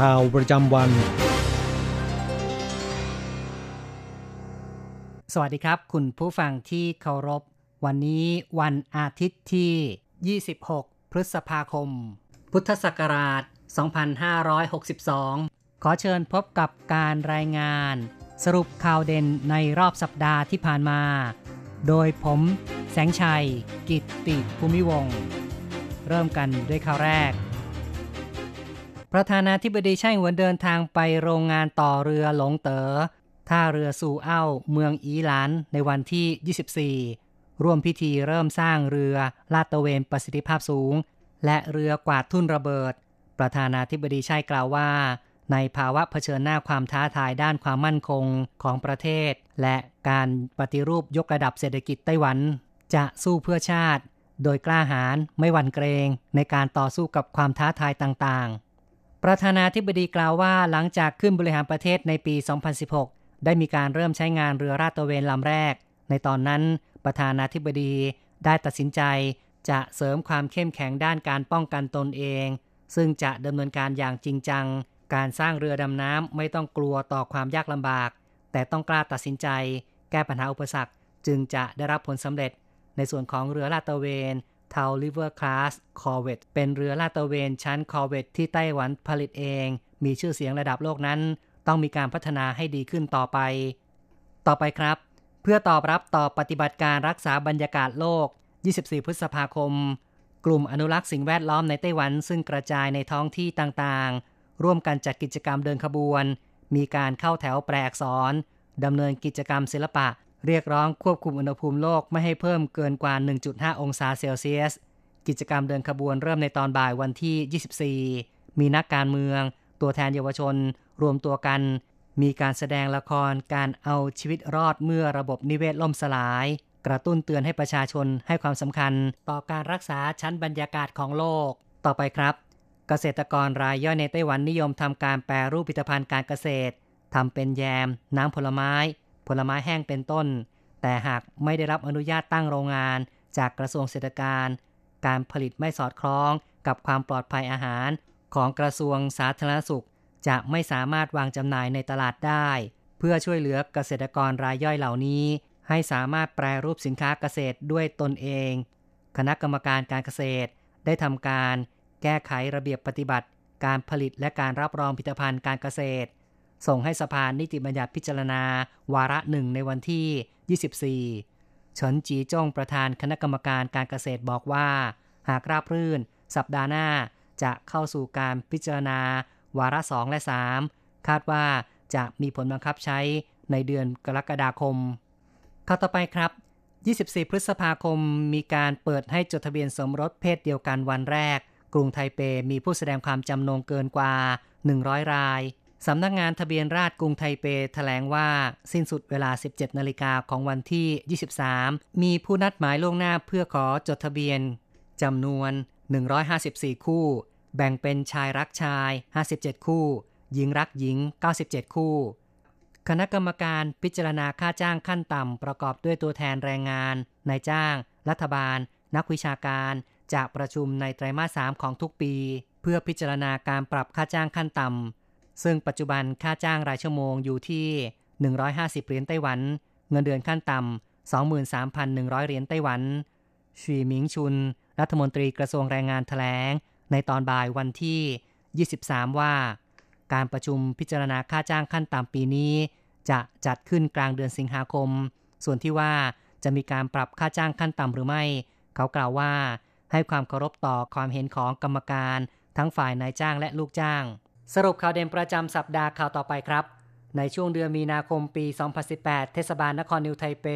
ข่าวประจำวัน สวัสดีครับ คุณผู้ฟังที่เคารพ วันนี้วันอาทิตย์ที่ 26 พฤษภาคม พุทธศักราช 2562 ขอเชิญพบกับการรายงาน สรุปข่าวเด่นในรอบสัปดาห์ที่ผ่านมา โดยผมแสงชัย กิตติภูมิวง เริ่มกันด้วยข่าวแรก ประธานาธิบดีไช่หวนเดินทางไปโรงงานต่อเรือหลงเตอ๋อท่าเรือสู่เอ้า เมืองอีหลาน ในวันที่ 24 ร่วมพิธีเริ่มสร้างเรือลาดตระเวนประสิทธิภาพสูง และเรือกวาดทุ่นระเบิด ประธานาธิบดีไช่กล่าวว่า ในภาวะเผชิญหน้าความท้าทายด้านความมั่นคงของประเทศ และการปฏิรูปยกระดับเศรษฐกิจไต้หวัน จะสู้เพื่อชาติ โดยกล้าหาญไม่หวั่นเกรงในการต่อสู้กับความท้าทายต่างๆ ประธานาธิบดีกล่าวว่าหลังจากขึ้นบริหารประเทศในปี 2016 ได้มีการเริ่มใช้งานเรือราดตระเวนลำแรก ในตอนนั้นประธานาธิบดีได้ตัดสินใจจะเสริมความเข้มแข็งด้านการป้องกันตนเอง ซึ่งจะดำเนินการอย่างจริงจัง การสร้างเรือดำน้ำไม่ต้องกลัวต่อความยากลำบาก แต่ต้องกล้าตัดสินใจ แก้ปัญหาอุปสรรคจึงจะได้รับผลสำเร็จ ในส่วนของเรือลาดตระเวน Tuo River class corvette เป็นเรือลาดตระเวนชั้นคอร์เวตที่ไต้หวันผลิตเอง มีชื่อเสียงระดับโลกนั้น ต้องมีการพัฒนาให้ดีขึ้นต่อไป ต่อไปครับ เพื่อตอบรับต่อปฏิบัติการรักษาบรรยากาศโลก 24 พฤษภาคม กลุ่มอนุรักษ์สิ่งแวดล้อมในไต้หวัน ซึ่งกระจายในท้องที่ต่างๆ ร่วมกันจัดกิจกรรมเดินขบวน มีการเข้าแถวแปลอักษรดำเนินกิจกรรมศิลปะ เรียกร้องควบคุมอุณหภูมิโลกไม่ให้เพิ่มเกินกว่า 1.5 องศาเซลเซียส กิจกรรมเดินขบวนเริ่มในตอนบ่ายวันที่ 24 มีนักการเมือง ตัวแทนเยาวชน รวมตัวกัน มีการแสดงละครการเอาชีวิตรอดเมื่อระบบนิเวศล่มสลาย กระตุ้นเตือนให้ประชาชนให้ความสำคัญ ต่อการรักษาชั้นบรรยากาศของโลก ต่อไปครับ เกษตรกรรายย่อยในไต้หวันนิยมทำการแปรรูปผลิตภัณฑ์การเกษตรทำเป็นแยม น้ำผลไม้ ผลไม้แห้งเป็นต้น แต่หากไม่ได้รับอนุญาตตั้งโรงงาน จากกระทรวงเศรษฐการ การผลิตไม่สอดคล้องกับความปลอดภัยอาหาร ของกระทรวงสาธารณสุข จะไม่สามารถวางจำหน่ายในตลาดได้ เพื่อช่วยเหลือเกษตรกรรายย่อยเหล่านี้ ให้สามารถแปรรูปสินค้าเกษตรด้วยตนเอง คณะกรรมการการเกษตร ได้ทำการ แก้ไขระเบียบปฏิบัติ การผลิตและการรับรองผลิตภัณฑ์การเกษตร ส่งให้สภานิติบัญญัติพิจารณา วาระหนึ่งในวันที่ 24 เฉินจีจ้งประธานคณะกรรมการการเกษตรบอกว่า หากราบรื่น สัปดาห์หน้าจะเข้าสู่การพิจารณา วาระสองและ 3 คาดว่าจะมีผลบังคับใช้ในเดือนกรกฎาคมข่าวต่อไปครับ 24 พฤษภาคมมีการเปิดให้จดทะเบียนสมรสเพศเดียวกันวันแรก กรุงไทเปมีผู้แสดงความจำนงเกินกว่า 100 ราย สำนักงานทะเบียนราษฎรกรุงไทเปแถลงว่า สิ้นสุดเวลา 17 นาฬิกาของวันที่ 23 มีผู้นัดหมายล่วงหน้าเพื่อขอจดทะเบียนจำนวน 154 คู่ แบ่งเป็นชายรักชาย 57 คู่ หญิงรักหญิง 97 คู่ คณะกรรมการพิจารณาค่าจ้างขั้นต่ำ ประกอบด้วยตัวแทนแรงงาน นายจ้าง รัฐบาล นักวิชาการ จะประชุมในไตรมาส 3 ของทุกปี เพื่อพิจารณาการปรับค่าจ้างขั้นต่ำ ซึ่งปัจจุบันค่าจ้างรายชั่วโมงอยู่ที่ 150 เหรียญไต้หวัน เงินเดือนขั้นต่ำ 23,100 เหรียญไต้หวันชีหมิงชุน รัฐมนตรีกระทรวงแรงงานแถลง ในตอนบ่ายวันที่ 23 ว่า การประชุมพิจารณาค่าจ้างขั้นต่ำปีนี้ จะจัดขึ้นกลางเดือนสิงหาคม ส่วนที่ว่าจะมีการปรับค่าจ้างขั้นต่ำหรือไม่ เขากล่าวว่า ให้ความเคารพต่อความเห็นของกรรมการ ทั้งฝ่ายนายจ้างและลูกจ้าง สรุปข่าวเด่นประจำสัปดาห์ข่าวต่อไปครับ ในช่วงเดือนมีนาคมปี 2018 เทศบาลนครนิวไทเป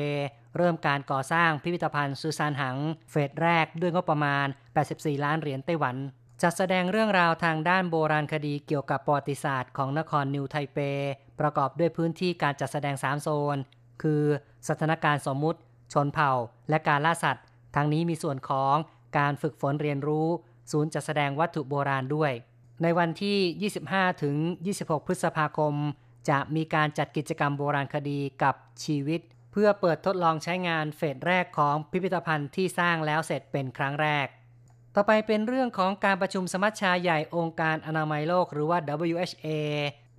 เริ่มการก่อสร้างพิพิธภัณฑ์ซูซานหัง เฟสแรกด้วยงบประมาณ 84 ล้านเหรียญไต้หวัน จัดแสดงเรื่องราวทางด้านโบราณคดีเกี่ยวกับประวัติศาสตร์ของนครนิวไทเป ประกอบด้วยพื้นที่การจัดแสดง 3 โซน คือสถานการณ์สมมุติ ชนเผ่า และการล่าสัตว์ ทั้งนี้มีส่วนของการฝึกฝนเรียนรู้ ศูนย์จัดแสดงวัตถุโบราณด้วย ในวันที่ 25 ถึง 26 พฤษภาคม จะมีการจัดกิจกรรมโบราณคดีกับชีวิต เพื่อเปิดทดลองใช้งานเฟสแรกของพิพิธภัณฑ์ที่สร้างแล้วเสร็จเป็นครั้งแรก ต่อไปเป็นเรื่องของการประชุมสมัชชาใหญ่องค์การอนามัยโลกหรือว่า WHA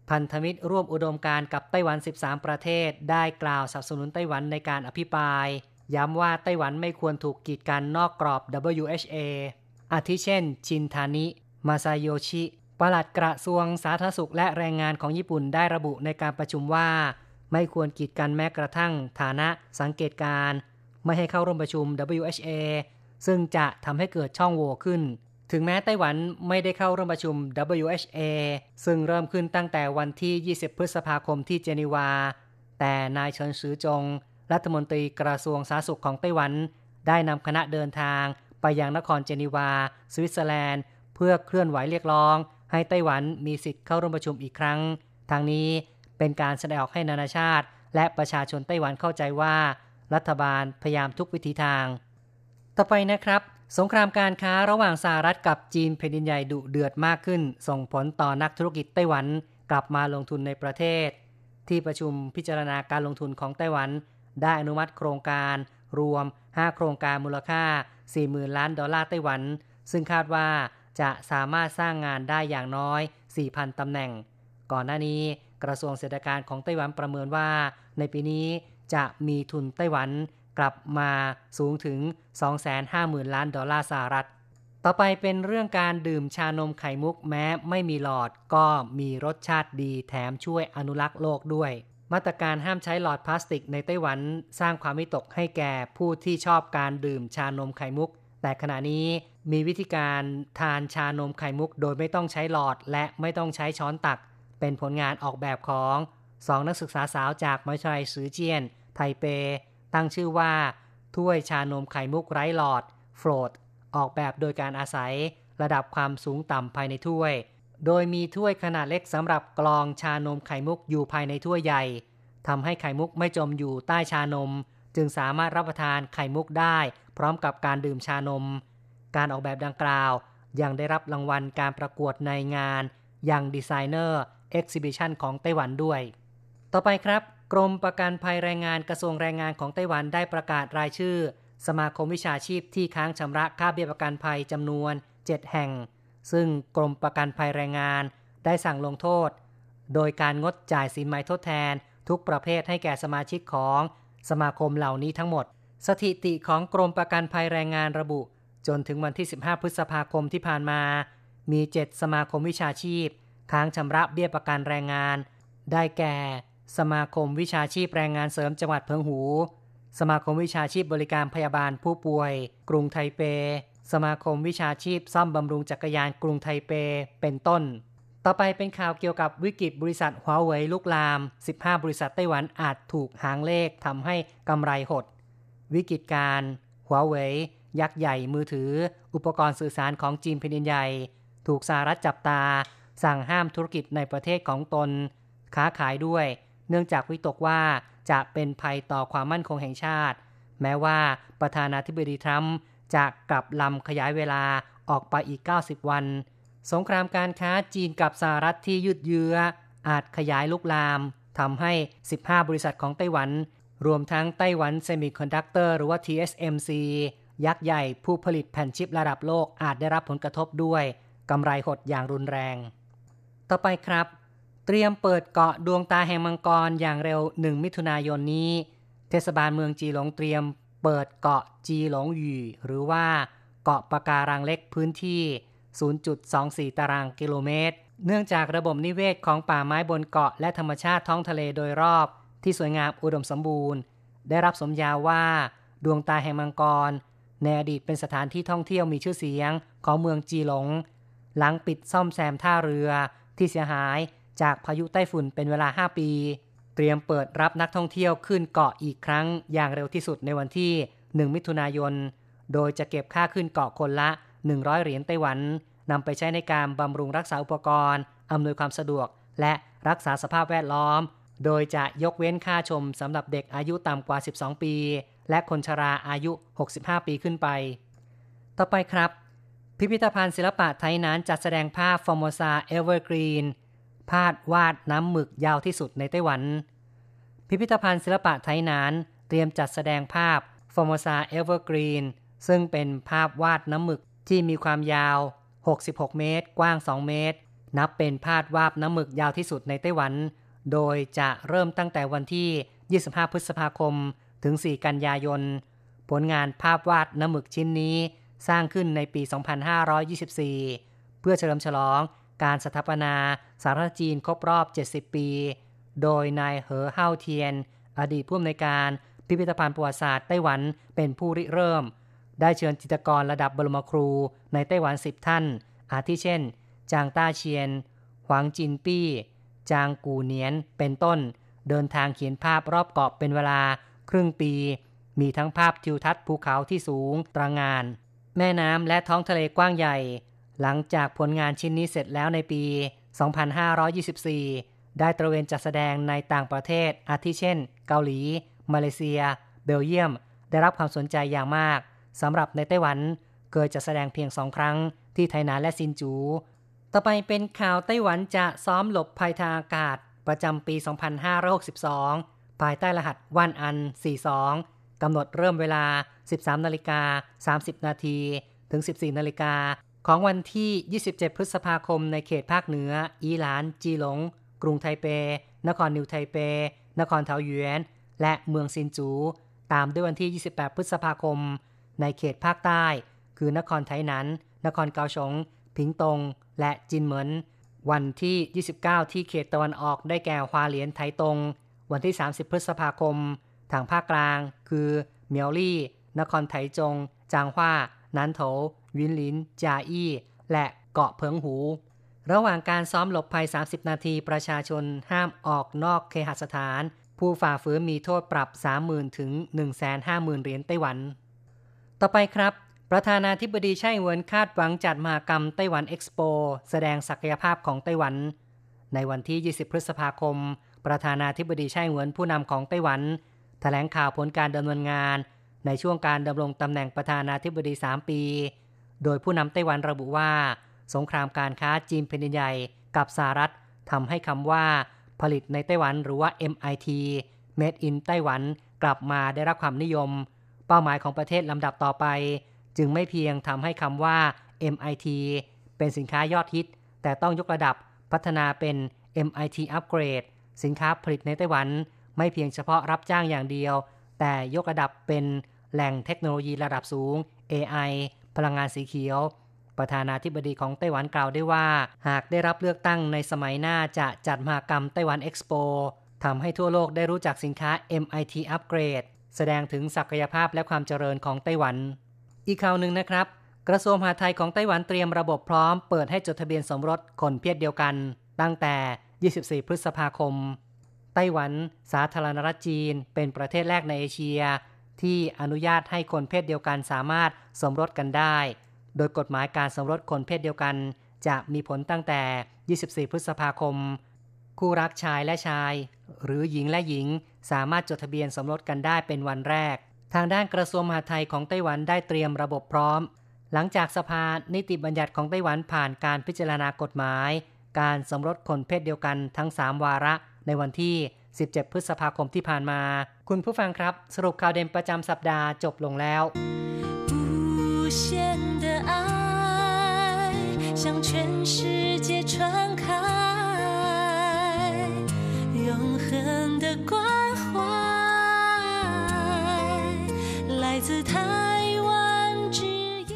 พันธมิตรร่วมอุดมการกับไต้หวัน 13 ประเทศ ได้กล่าวสนับสนุนไต้หวันในการอภิปราย ย้ำว่าไต้หวันไม่ควรถูกกีดกันนอกกรอบ WHA อาทิเช่น ชินทานิ มาซาโยชิ ปลัดกระทรวงสาธารณสุขและแรงงานของญี่ปุ่นได้ระบุในการประชุมว่า ไม่ควรกีดกันแม้กระทั่งฐานะสังเกตการ ไม่ให้เข้าร่วมประชุม WHA ซึ่งจะทำให้เกิดช่องโหว่ขึ้น ถึงแม้ไต้หวันไม่ได้เข้าร่วมประชุม WHA ซึ่งเริ่มขึ้นตั้งแต่วันที่ 20 พฤษภาคมที่เจนีวา แต่นายเฉินซือจง รัฐมนตรีกระทรวงสาธารณสุขของไต้หวัน ได้นำคณะเดินทางไปยังนครเจนีวา สวิตเซอร์แลนด์ เพื่อเคลื่อนไหวเรียกร้อง ให้ไต้หวันมีสิทธิ์เข้าร่วมประชุมอีกครั้ง ทางนี้เป็นการแสดงออกให้นานาชาติ และประชาชนไต้หวันเข้าใจว่า รัฐบาลพยายามทุกวิถีทาง ต่อไปนะครับ สงครามการค้าระหว่างสหรัฐกับจีนแผ่นดินใหญ่ดุเดือดมากขึ้น ส่งผลต่อนักธุรกิจไต้หวันกลับมาลงทุนในประเทศ ที่ประชุมพิจารณาการลงทุนของไต้หวัน ได้อนุมัติโครงการรวม 5 โครงการมูลค่า 40,000 ล้านดอลลาร์ไต้หวัน ซึ่งคาดว่า จะสามารถสร้างงานได้อย่างน้อย 4,000 ตำแหน่ง ก่อนหน้านี้กระทรวงเศรษฐการของไต้หวันประเมินว่า ในปีนี้จะมีทุนไต้หวันกลับมาสูงถึง 250,000 ล้านดอลลาร์สหรัฐ ต่อไปเป็นเรื่องการดื่มชานมไข่มุกแม้ไม่มีหลอดก็มีรสชาติดีแถมช่วยอนุรักษ์โลกด้วย มาตรการห้ามใช้หลอดพลาสติกในไต้หวันสร้างความวิตกให้แก่ผู้ที่ชอบการดื่มชานมไข่มุก แต่ขณะนี้มีวิธีการทานชานมไข่มุก โดยไม่ต้องใช้หลอด และไม่ต้องใช้ช้อนตัก เป็นผลงานออกแบบของสองนักศึกษาสาวจากมหาวิทยาลัยซือเจียน ไทเป ตั้งชื่อว่า ถ้วยชานมไข่มุกไร้หลอด Float ออกแบบโดยการอาศัยระดับความสูงต่ำภายในถ้วย โดยมีถ้วยขนาดเล็กสำหรับกรองชานมไข่มุกอยู่ภายในถ้วยใหญ่ทำให้ไข่มุกไม่จมอยู่ใต้ชานม จึงสามารถรับประทานไข่มุกได้ พร้อมกับการดื่มชานม การออกแบบดังกล่าว ยังได้รับรางวัลการประกวดในงาน Young Designer Exhibition ของไต้หวันด้วย ต่อไปครับ กรมประกันภัยแรงงานกระทรวงแรงงานของไต้หวันได้ประกาศรายชื่อ สมาคมวิชาชีพที่ค้างชำระค่าเบี้ยประกันภัยจำนวน 7 แห่ง ซึ่งกรมประกันภัยแรงงานได้สั่งลงโทษ โดยการงดจ่ายสินไหมทดแทนทุกประเภทให้แก่สมาชิกของ สมาคมเหล่านี้ทั้งหมด สถิติของกรมประกันภัยแรงงานระบุ จนถึงวันที่ 15 พฤษภาคมที่ผ่านมา มี 7 สมาคมวิชาชีพ ค้างชำระเบี้ยประกันแรงงาน ได้แก่ สมาคมวิชาชีพแรงงานเสริมจังหวัดเพิงหู สมาคมวิชาชีพบริการพยาบาลผู้ป่วย กรุงไทเป สมาคมวิชาชีพซ่อมบำรุงจักรยานกรุงไทเป เป็นต้น ต่อไปเป็นข่าวเกี่ยวกับวิกฤตบริษัทหัวเว่ยลุกลาม 15 บริษัทไต้หวันอาจถูกหางเลขทำให้กำไรหด วิกฤตการหัวเว่ยยักษ์ใหญ่มือถือ อุปกรณ์สื่อสารของจีนแผ่นดินใหญ่ ถูกสหรัฐจับตา สั่งห้ามธุรกิจในประเทศของตน ค้าขายด้วย เนื่องจากวิตกว่าจะเป็นภัยต่อความมั่นคงแห่งชาติ แม้ว่าประธานาธิบดีทรัมป์จะกลับลำขยายเวลาออกไปอีก 90 วัน สงครามการค้าจีนกับสหรัฐที่ยืดเยื้อ อาจขยายลุกลามทำให้ 15 บริษัทของไต้หวัน รวมทั้ง Taiwan Semiconductor หรือว่า TSMC ยักษ์ใหญ่ผู้ผลิตแผ่นชิประดับโลกอาจได้รับผลกระทบด้วยกำไรหดอย่างรุนแรง ต่อไปครับ เตรียมเปิดเกาะดวงตาแห่งมังกรอย่างเร็ว 1 มิถุนายนนี้ เทศบาลเมืองจีหลงเตรียม เปิดเกาะจีหลงหยี่หรือว่าเกาะปะการังเล็กพื้นที่ 0.24 ตารางกิโลเมตร เนื่องจากระบบนิเวศของป่าไม้บนเกาะและธรรมชาติท้องทะเลโดยรอบ ที่สวยงามอุดมสมบูรณ์ ได้รับสมญาว่า ดวงตาแห่งมังกร ในอดีตเป็นสถานที่ท่องเที่ยวมีชื่อเสียงของเมืองจีหลง หลังปิดซ่อมแซมท่าเรือที่เสียหายจากพายุไต้ฝุ่นเป็นเวลา 5 ปี เตรียมเปิดรับนักท่องเที่ยวขึ้นเกาะอีกครั้งอย่างเร็วที่สุดในวันที่ 1 มิถุนายน โดยจะเก็บค่าขึ้นเกาะคนละ 100 เหรียญไต้หวันนำไปใช้ในการบำรุงรักษาอุปกรณ์ อำนวยความสะดวก และรักษาสภาพแวดล้อม โดยจะยกเว้นค่าชมสำหรับเด็กอายุต่ำกว่า 12 ปี และคนชราอายุ 65 ปีขึ้นไป ต่อไปครับ พิพิธภัณฑ์ศิลปะไถหนานจัดแสดงภาพ Formosa Evergreen ภาพวาดน้ำหมึกยาวที่สุดในไต้หวัน พิพิธภัณฑ์ศิลปะไถหนานเตรียมจัดแสดงภาพ Formosa Evergreen ซึ่งเป็นภาพวาดน้ำหมึก ที่มีความยาว 66 เมตร กว้าง 2 เมตร นับเป็นภาพวาดน้ำหมึกยาวที่สุดในไต้หวัน โดยจะเริ่มตั้งแต่วันที่ 25 พฤษภาคม ถึง 4 กันยายน ผลงานภาพวาดน้ำหมึกชิ้นนี้สร้างขึ้นในปี 2524 เพื่อเฉลิมฉลองการสถาปนาสาธารณจีนครบรอบ 70 ปี โดยนายเหอเฮาเทียน อดีตผู้อำนวยการพิพิธภัณฑ์ประวัติศาสตร์ไต้หวันเป็นผู้ริเริ่ม ได้เชิญจิตรกรระดับบรมครูในไต้หวัน10ท่าน อาทิเช่น จางต้าเชียน หวังจินปี้ จางกูเนียน เป็นต้น เดินทางเขียนภาพรอบเกาะเป็นเวลาครึ่งปี มีทั้งภาพทิวทัศน์ภูเขาที่สูงตระงาน แม่น้ำและท้องทะเลกว้างใหญ่ หลังจากผลงานชิ้นนี้เสร็จแล้วในปี 2524 ได้ตระเวนจัดแสดงในต่างประเทศ อาทิเช่น เกาหลี มาเลเซีย เบลเยียม ได้รับความสนใจอย่างมาก สำหรับในไต้หวันเคยจะแสดงเพียงสองครั้งที่ไทนานและซินจู ต่อไปเป็นข่าวไต้หวันจะซ้อมหลบภัยทางอากาศประจำปี 2562 ภายใต้รหัสวันอัน 42 กำหนดเริ่มเวลา 13นาฬิกา30 นาทีถึง 14นาฬิกาของวันที่ 27 พฤษภาคมในเขตภาคเหนือ อีหลาน จีหลง กรุงไทเป นครนิวไทเป นครเทาหยวน และเมืองซินจู ตามด้วยวันที่ 28 พฤษภาคม ในเขตภาคใต้ คือนครไทนันนครเกาสงผิงตง และจินเหมิน วันที่ 29 ที่เขตตะวันออกได้แก่ฮวาเหลียนไทตง วันที่ 30 พฤษภาคม ทางภาคกลาง คือเมียวลี่ นครไถจง จางฮวานันโถ วินลิน จาอี้ และเกาะเพิงหู ระหว่างการซ้อมหลบภัย 30 นาที ประชาชนห้ามออกนอกเคหสถาน ผู้ฝ่าฝืนมีโทษปรับ 30,000 ถึง 150,000 เหรียญไต้หวัน ต่อไปครับ ประธานาธิบดีไช่เหวินคาดหวังจัดมหากรรมไต้หวันเอ็กซ์โปแสดงศักยภาพของไต้หวัน ในวันที่ 20 พฤษภาคม ประธานาธิบดีไช่เหวินผู้นำของไต้หวันถแถลงข่าวผลการดำเนินงาน ในช่วงการดำรงตำแหน่งประธานาธิบดี 3 ปี โดยผู้นำไต้หวันระบุว่า สงครามการค้าจีนแผ่นดินใหญ่กับสหรัฐทำให้คำว่า ผลิตในไต้หวันหรือว่า MIT Made in ไต้หวันกลับมาได้รับความนิยม เป้าหมายของประเทศลำดับต่อไป จึงไม่เพียงทำให้คำว่า MIT เป็นสินค้ายอดฮิต แต่ต้องยกระดับพัฒนาเป็น MIT Upgrade สินค้าผลิตในไต้หวัน ไม่เพียงเฉพาะรับจ้างอย่างเดียว แต่ยกระดับเป็นแหล่งเทคโนโลยีระดับสูง AI พลังงานสีเขียว ประธานาธิบดีของไต้หวันกล่าวได้ว่า หากได้รับเลือกตั้งในสมัยหน้าจะจัดมหากรรมไต้หวันเอ็กซ์โปทำให้ทั่วโลกได้รู้จักสินค้า MIT Upgrade แสดงถึงศักยภาพและความเจริญของไต้หวัน อีกข่าวหนึ่งนะครับ กระทรวงมหาดไทยของไต้หวันเตรียมระบบพร้อม เปิดให้จดทะเบียนสมรสคนเพศเดียวกัน ตั้งแต่ 24 พฤษภาคม ไต้หวัน สาธารณรัฐจีน เป็นประเทศแรกในเอเชีย ที่อนุญาตให้คนเพศเดียวกันสามารถสมรสกันได้ โดยกฎหมายการสมรสคนเพศเดียวกัน จะมีผลตั้งแต่ 24 พฤษภาคม คู่รักชายและชาย หรือหญิงและหญิงสามารถจดทะเบียนสมรสกันได้เป็นวันแรก ทางด้านกระทรวงมหาดไทยของไต้หวันได้เตรียมระบบพร้อม หลังจากสภานิติบัญญัติของไต้หวันผ่านการพิจารณากฎหมาย การสมรสคนเพศเดียวกันทั้ง 3 วาระในวันที่17 พฤษภาคมที่ผ่านมา คุณผู้ฟังครับ สรุปข่าวเด่นประจำสัปดาห์จบลงแล้ว向全世界传开， 永恒的关怀来自台湾之音。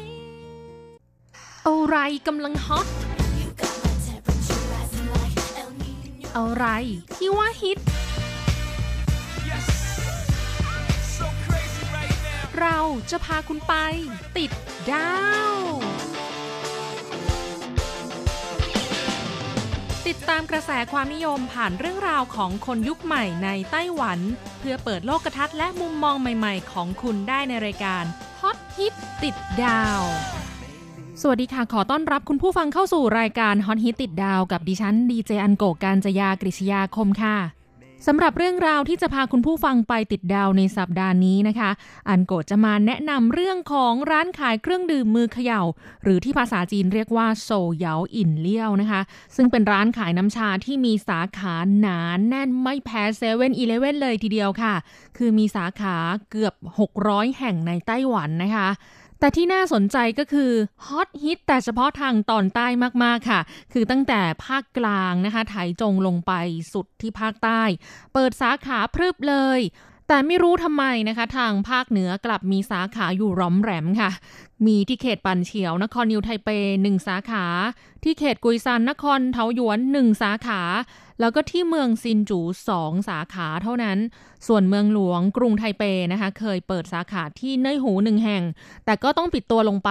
อะไรกำลังฮอต อะไรที่ว่าฮิต เราจะพาคุณไป ติดดาว ติดตามกระแสความนิยมผ่านเรื่องราวของคนยุคใหม่ในไต้หวัน เพื่อเปิดโลกทัศน์และมุมมองใหม่ๆ ของคุณได้ในรายการฮอตฮิตติดดาว สวัสดีค่ะ ขอต้อนรับคุณผู้ฟังเข้าสู่รายการฮอตฮิตติดดาว กับดิฉันดีเจอันโกการจยากริชยาคมค่ะ สำหรับเรื่องราวที่จะพาคุณผู้ฟังไปติดดาวในสัปดาห์นี้นะคะ อันโกจะมาแนะนำเรื่องของร้านขายเครื่องดื่มมือเขย่า หรือที่ภาษาจีนเรียกว่า手搖飲料นะคะ ซึ่งเป็นร้านขายน้ำชาที่มีสาขาหนานแน่นไม่แพ้เซเว่นอีเลเว่นเลยทีเดียวค่ะ คือมีสาขาเกือบ 600 แห่งในไต้หวันนะคะ แต่ที่น่าสนใจก็คือฮอตฮิตแต่เฉพาะทางตอนใต้มากๆค่ะ คือตั้งแต่ภาคกลางนะคะไถจงลงไปสุดที่ภาคใต้ เปิดสาขาพรึบเลย แต่ไม่รู้ทำไมนะคะ ทางภาคเหนือกลับมีสาขาอยู่ร้อมแรมค่ะ มีที่เขตปันเฉียว นครนิวไทเปหนึ่งสาขา ที่เขตกุยซานนครเทาหยวนหนึ่งสาขา แล้วก็ที่เมืองซินจูสองสาขาเท่านั้น ส่วนเมืองหลวงกรุงไทเปนะคะ เคยเปิดสาขาที่เนยหูหนึ่งแห่ง แต่ก็ต้องปิดตัวลงไป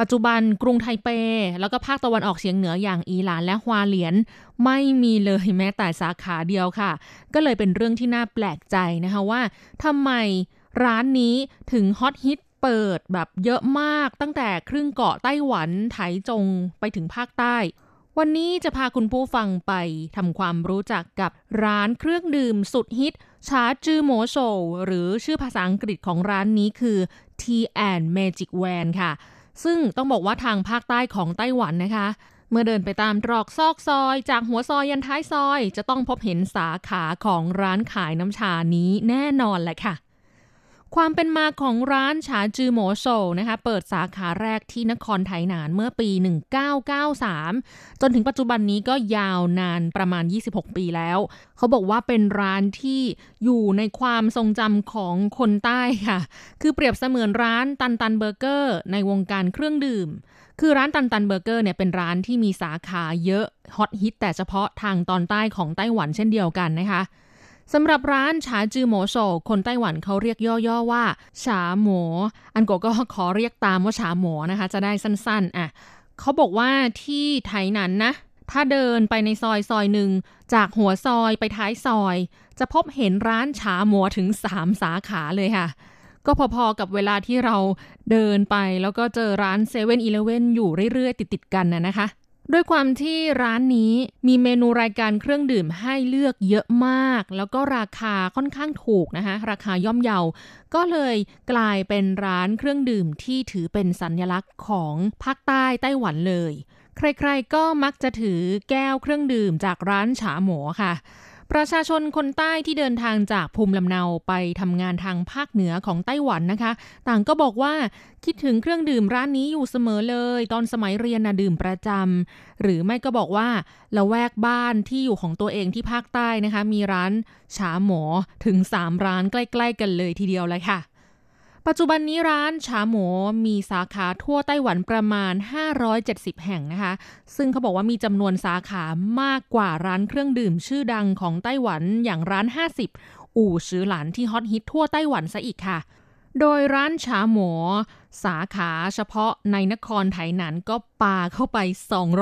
ปัจจุบันกรุงไทเป แล้วก็ภาคตะวันออกเฉียงเหนืออย่างอีหลานและฮวาเหลียน ไม่มีเลยแม้แต่สาขาเดียวค่ะ ก็เลยเป็นเรื่องที่น่าแปลกใจนะคะว่าทำไมร้านนี้ถึงฮอตฮิตเปิดแบบเยอะมากตั้งแต่ครึ่งเกาะไต้หวันไถจงไปถึงภาคใต้ วันนี้จะพาคุณผู้ฟังไปทำความรู้จักกับร้านเครื่องดื่มสุดฮิตชาจือโมโซหรือชื่อภาษาอังกฤษของร้านนี้คือ Tea and Magic Van ค่ะ ซึ่งต้องบอกว่าทางภาคใต้ของไต้หวันนะคะ เมื่อเดินไปตามตรอกซอกซอย จากหัวซอยยันท้ายซอย จะต้องพบเห็นสาขาของร้านขายน้ำชานี้แน่นอนแหละค่ะ ความเป็นมาของร้านฉาจือโมโซนะคะเปิดสาขาแรกที่นครไถหนานเมื่อปี 1993 จนถึงปัจจุบันนี้ก็ยาวนานประมาณ 26 ปีแล้ว เขาบอกว่าเป็นร้านที่อยู่ในความทรงจำของคนใต้ค่ะ คือเปรียบเสมือนร้านตันตันเบอร์เกอร์ในวงการเครื่องดื่ม คือร้านตันตันเบอร์เกอร์เนี่ยเป็นร้านที่มีสาขาเยอะฮอตฮิตแต่เฉพาะทางตอนใต้ของไต้หวันเช่นเดียวกันนะคะ สำหรับร้านชาจือโมโซคนไต้หวันเขาเรียกย่อๆว่าชาหมอันโกก็ขอเรียกตามว่าชาหมอนะคะ จะได้สั้นๆอะเขาบอกว่าที่ไทยนั้นนะ ถ้าเดินไปในซอยซอยหนึ่ง จากหัวซอยไปท้ายซอย จะพบเห็นร้านชาหมอถึงสามสาขาเลยค่ะ ก็พอๆกับเวลาที่เราเดินไปแล้วก็เจอร้านเซเว่นอีเลเว่นอยู่เรื่อยๆ ติดๆกันนะนะคะ ด้วยความที่ร้านนี้มีเมนูรายการเครื่องดื่มให้เลือกเยอะมาก แล้วก็ราคาค่อนข้างถูกนะคะ ราคาย่อมเยา ก็เลยกลายเป็นร้านเครื่องดื่มที่ถือเป็นสัญลักษณ์ของภาคใต้ไต้หวันเลย ใครๆก็มักจะถือแก้วเครื่องดื่มจากร้านฉาหมอค่ะ ประชาชนคนใต้ที่เดินทางจากภูมิลำเนาไปทำงานทางภาคเหนือของไต้หวันนะคะ ต่างก็บอกว่าคิดถึงเครื่องดื่มร้านนี้อยู่เสมอเลย ตอนสมัยเรียนนะดื่มประจำหรือไม่ก็บอกว่าละแวกบ้านที่อยู่ของตัวเองที่ภาคใต้นะคะ มีร้านฉาหมอถึง 3 ร้านใกล้ ๆ กันเลยทีเดียวเลยค่ะ ปัจจุบันนี้ร้านชาหมูมีสาขาทั่วไต้หวันประมาณ 570 แห่งนะคะ ซึ่งเขาบอกว่ามีจำนวนสาขามากกว่าร้านเครื่องดื่มชื่อดังของไต้หวันอย่างร้าน 50 อู่ซื้อหลานที่ฮอตฮิตทั่วไต้หวันซะอีกค่ะ โดยร้านชาหมูสาขาเฉพาะในนครไถหนันก็ปาเข้าไป